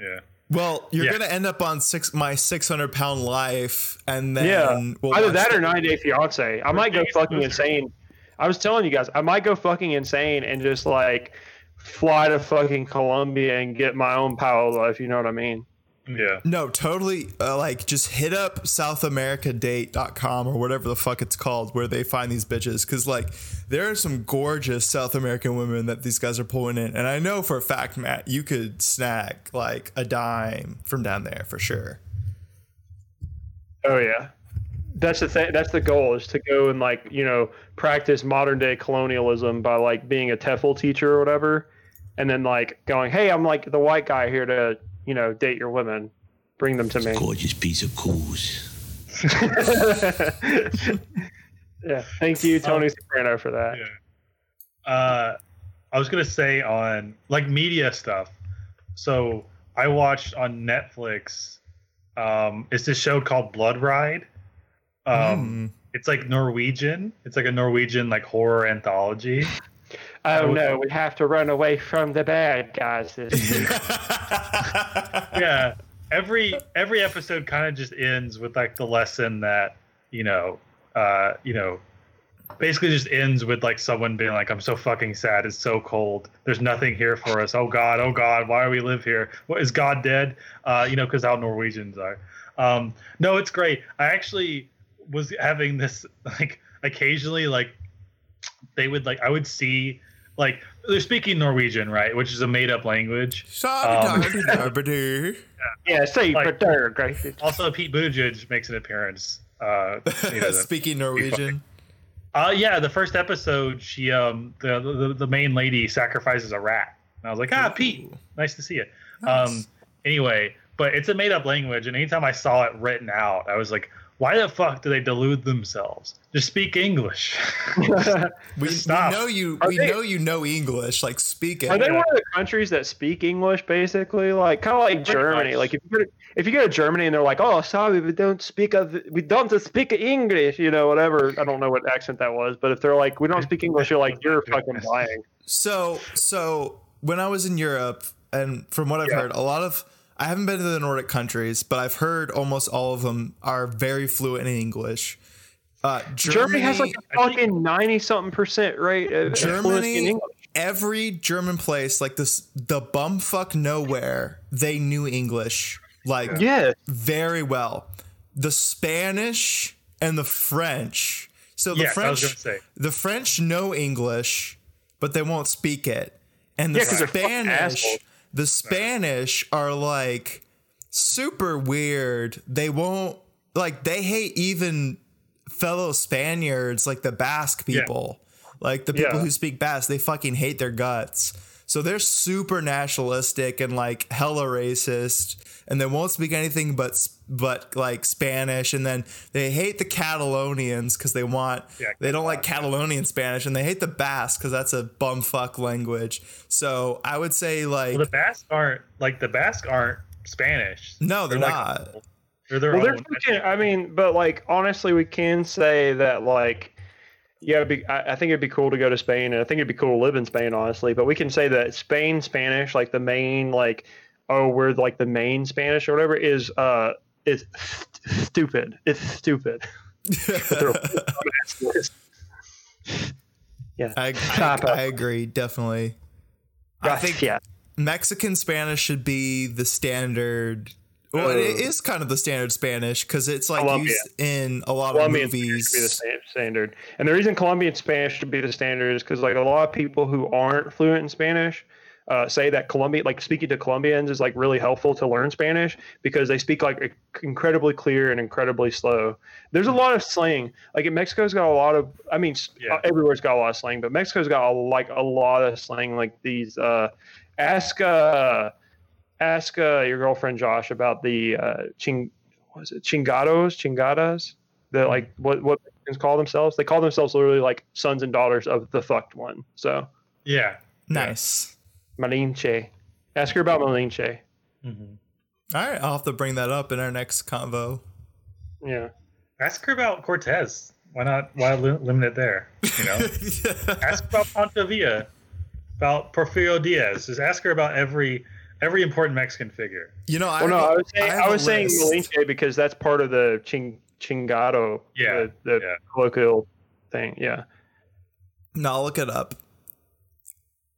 Yeah. Well, you're Yeah. gonna end up on six my 600 pound life, and then yeah, we'll either that or 90 Day Fiance. I might go fucking insane. I was telling you guys, I might go fucking insane and just like fly to fucking Colombia and get my own power life. you know what I mean. Yeah. No, totally. Uh, like, just hit up SouthAmericaDate.com or whatever the fuck it's called, where they find these bitches. Because like, there are some gorgeous South American women that these guys are pulling in, and I know for a fact, Matt, you could snag like a dime from down there for sure. Oh yeah, that's the thing. That's the goal is to go and like you know practice modern day colonialism by like being a TEFL teacher or whatever, and then like going, hey, I'm like the white guy here to you know date your women, bring them to me. Gorgeous piece of coos. yeah, thank you, Tony Soprano, for that. Yeah. Uh, I was gonna say on like media stuff. So I watched on Netflix. Um, it's this show called Blood Ride. Um, it's like Norwegian. It's like a Norwegian like horror anthology. Oh no, we have to run away from the bad guys this week. yeah. Every every episode kind of just ends with like the lesson that you know uh you know basically just ends with like someone being like i'm so fucking sad. It's so cold. There's nothing here for us. Oh god. Oh god. Why do we live here? What is god dead? Uh you know because how norwegians are. Um no it's great. I actually was having this like occasionally like they would like i would see like they're speaking norwegian right which is a made-up language Um, yeah, say Like- but there, Gracie. Also, Pete Buttigieg makes an appearance. Uh, you know, Speaking Norwegian. uh, yeah, the first episode, she um the, the the main lady sacrifices a rat. And I was like, ah, Pete, nice to see you. Um, anyway, but it's a made up language, and anytime I saw it written out, I was like, why the fuck do they delude themselves? Just speak English. We, we know you. Are we they- know you know English. Like, speak it. Are they one of the countries that speak English, basically? Like kind of like Germany. Like if you go to, if you go to Germany and they're like, "Oh, sorry, we don't speak of, we don't speak English," you know, whatever. I don't know what accent that was, but if they're like, "We don't speak English," you're like, "You're fucking lying." So, so when I was in Europe, and from what I've Yeah. heard, a lot of I haven't been to the Nordic countries, but I've heard almost all of them are very fluent in English. Uh, Germany, Germany, has like a fucking ninety something percent rate of fluency in Germany, English. every German place, like this, the bumfuck nowhere, they knew English like Yeah, very well. The Spanish and the French. So the Yes, French, the French know English, but they won't speak it. And the Yeah, 'cause Spanish, assholes. The Spanish are like super weird. They won't like they hate even fellow Spaniards, like the Basque Yeah. people, like the people Yeah. who speak Basque. They fucking hate their guts. So they're super nationalistic and like hella racist, and they won't speak anything but but like Spanish. And then they hate the Catalonians because they want Yeah, they don't like Catalonian Spanish, and they hate the Basque because that's a bumfuck language. So I would say like well, the Basque aren't like the Basque aren't Spanish. no, they're like- not. They're their well, they're own. freaking. I mean, but like honestly, we can say that like. Yeah, it'd be, I, I think it'd be cool to go to Spain, and I think it'd be cool to live in Spain, honestly. But we can say that Spain Spanish, like the main, like, oh, we're like the main Spanish or whatever, is uh, is stupid. It's stupid. yeah, I, I, I agree, definitely. I think yeah. Mexican Spanish should be the standard. Well, it Uh, is kind of the standard Spanish because it's like Colombia. used in a lot Colombian of Spanish movies. should be the standard. And the reason Colombian Spanish should be the standard is because like a lot of people who aren't fluent in Spanish uh, say that Colombia, like speaking to Colombians, is like really helpful to learn Spanish because they speak like incredibly clear and incredibly slow. There's a lot of slang. Like in Mexico's got a lot of. I mean, Yeah. everywhere's got a lot of slang, but Mexico's got a, like a lot of slang. Like these. Uh, ask. Uh, ask uh, your girlfriend Josh about the uh, ching. What is it? Chingados, chingadas. The like what what Mexicans call themselves? They call themselves literally like sons and daughters of the fucked one. So yeah. Nice. Malinche. Ask her about Malinche. Mm-hmm. All right, I'll have to bring that up in our next convo. Yeah. Ask her about Cortez. Why not? Why limit it there? You know. ask about Pancho Villa, about Porfirio Diaz. Just ask her about every every important Mexican figure. You know, I, well, no, I was saying, I, I was saying Malinche because that's part of the ching, chingado, yeah, the, the yeah. colloquial thing. Yeah. No, I'll look it up.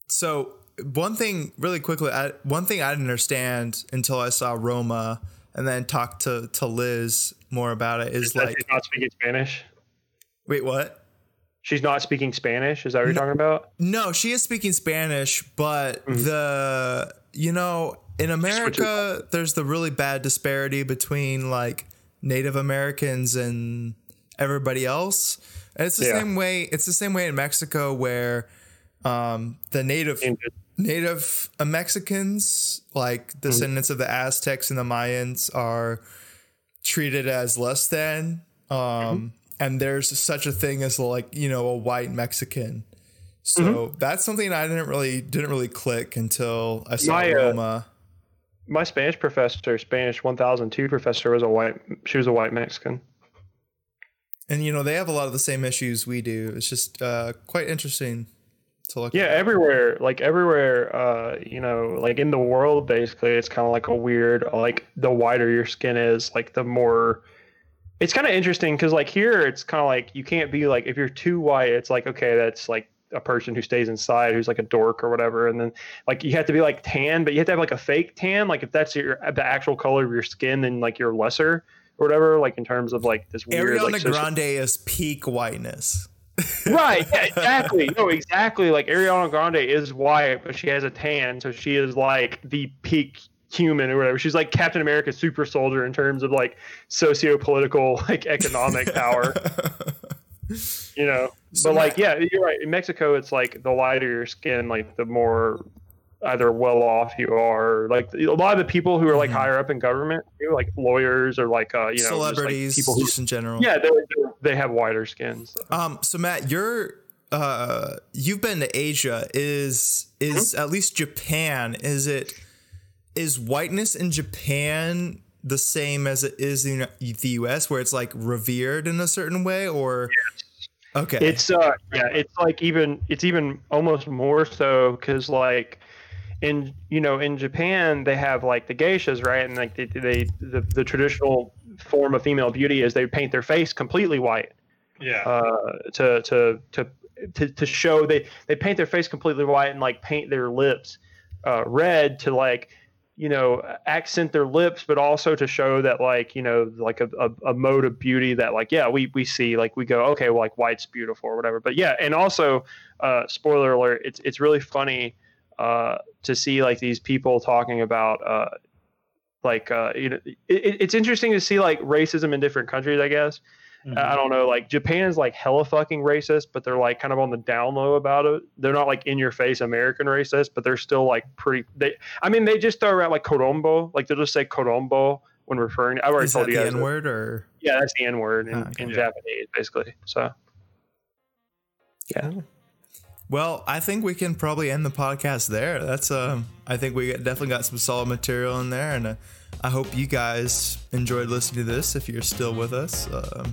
So one thing, really quickly, I, one thing I didn't understand until I saw Roma and then talked to to Liz more about it is, like she's not speaking Spanish. Wait, what? She's not speaking Spanish. Is that what you're talking about? No, she is speaking Spanish, but Mm-hmm. the you know in America there's the really bad disparity between like Native Americans and everybody else. And it's the Yeah. same way. It's the same way in Mexico where um, the native native Mexicans, like descendants of the Aztecs and the Mayans, are treated as less than. Um, And there's such a thing as like you know a white Mexican. So that's something I didn't really didn't really click until I saw My, uh, Roma. My Spanish professor, Spanish 1002 professor, was a white. She was a white Mexican. and you know they have a lot of the same issues we do. It's just uh, quite interesting to look. Yeah, at. everywhere, like everywhere, uh, you know, like in the world, basically, it's kind of like a weird, like the whiter your skin is, like the more. It's kind of interesting because, like here, it's kind of like you can't be like if you're too white, it's like okay, that's like a person who stays inside, who's like a dork or whatever, and then like you have to be like tan, but you have to have like a fake tan, like if that's your the actual color of your skin, then like you're lesser or whatever, like in terms of like this weird. Ariana like, social- Grande is peak whiteness. right yeah, exactly. No exactly. Like ariana grande is white but she has a tan so she is like the peak human or whatever. She's like captain america super soldier in terms of like socio-political like economic power. You know? So but like yeah you're right. In mexico it's like the lighter your skin like the more either well off you are like a lot of the people who are like higher up in government like lawyers or like uh you know just, like, Celebrities, people who just in general. yeah they're, have whiter skins Um, so Matt, you're uh, you've been to Asia. Is is Mm-hmm. at least Japan? Is it is whiteness in Japan the same as it is in the U.S., where it's like revered in a certain way, or okay, It's uh yeah, it's like even it's even almost more so because like in you know in Japan they have like the geishas right? And like they, they the, the traditional form of female beauty is they paint their face completely white. Yeah. uh to to to to, to show they they paint their face completely white and like paint their lips uh red to like you know accent their lips but also to show that like you know like a, a, a mode of beauty that like yeah we we see like we go okay well like white's beautiful or whatever. But yeah and also uh spoiler alert it's it's really funny uh to see like these people talking about uh like uh you know it, it's interesting to see like racism in different countries i guess I don't know, like Japan's like hella fucking racist, but they're like kind of on the down low about it. They're not like in your face American racist, but they're still like pretty. They, I mean, they just throw around like korombo, like they'll just say korombo when referring. I've already is told that you the guys. N word or Yeah, that's the N word in, Ah, okay. in Japanese, basically. So, yeah. Well, I think we can probably end the podcast there. That's um, I think we definitely got some solid material in there, and uh, I hope you guys enjoyed listening to this. If you're still with us, um,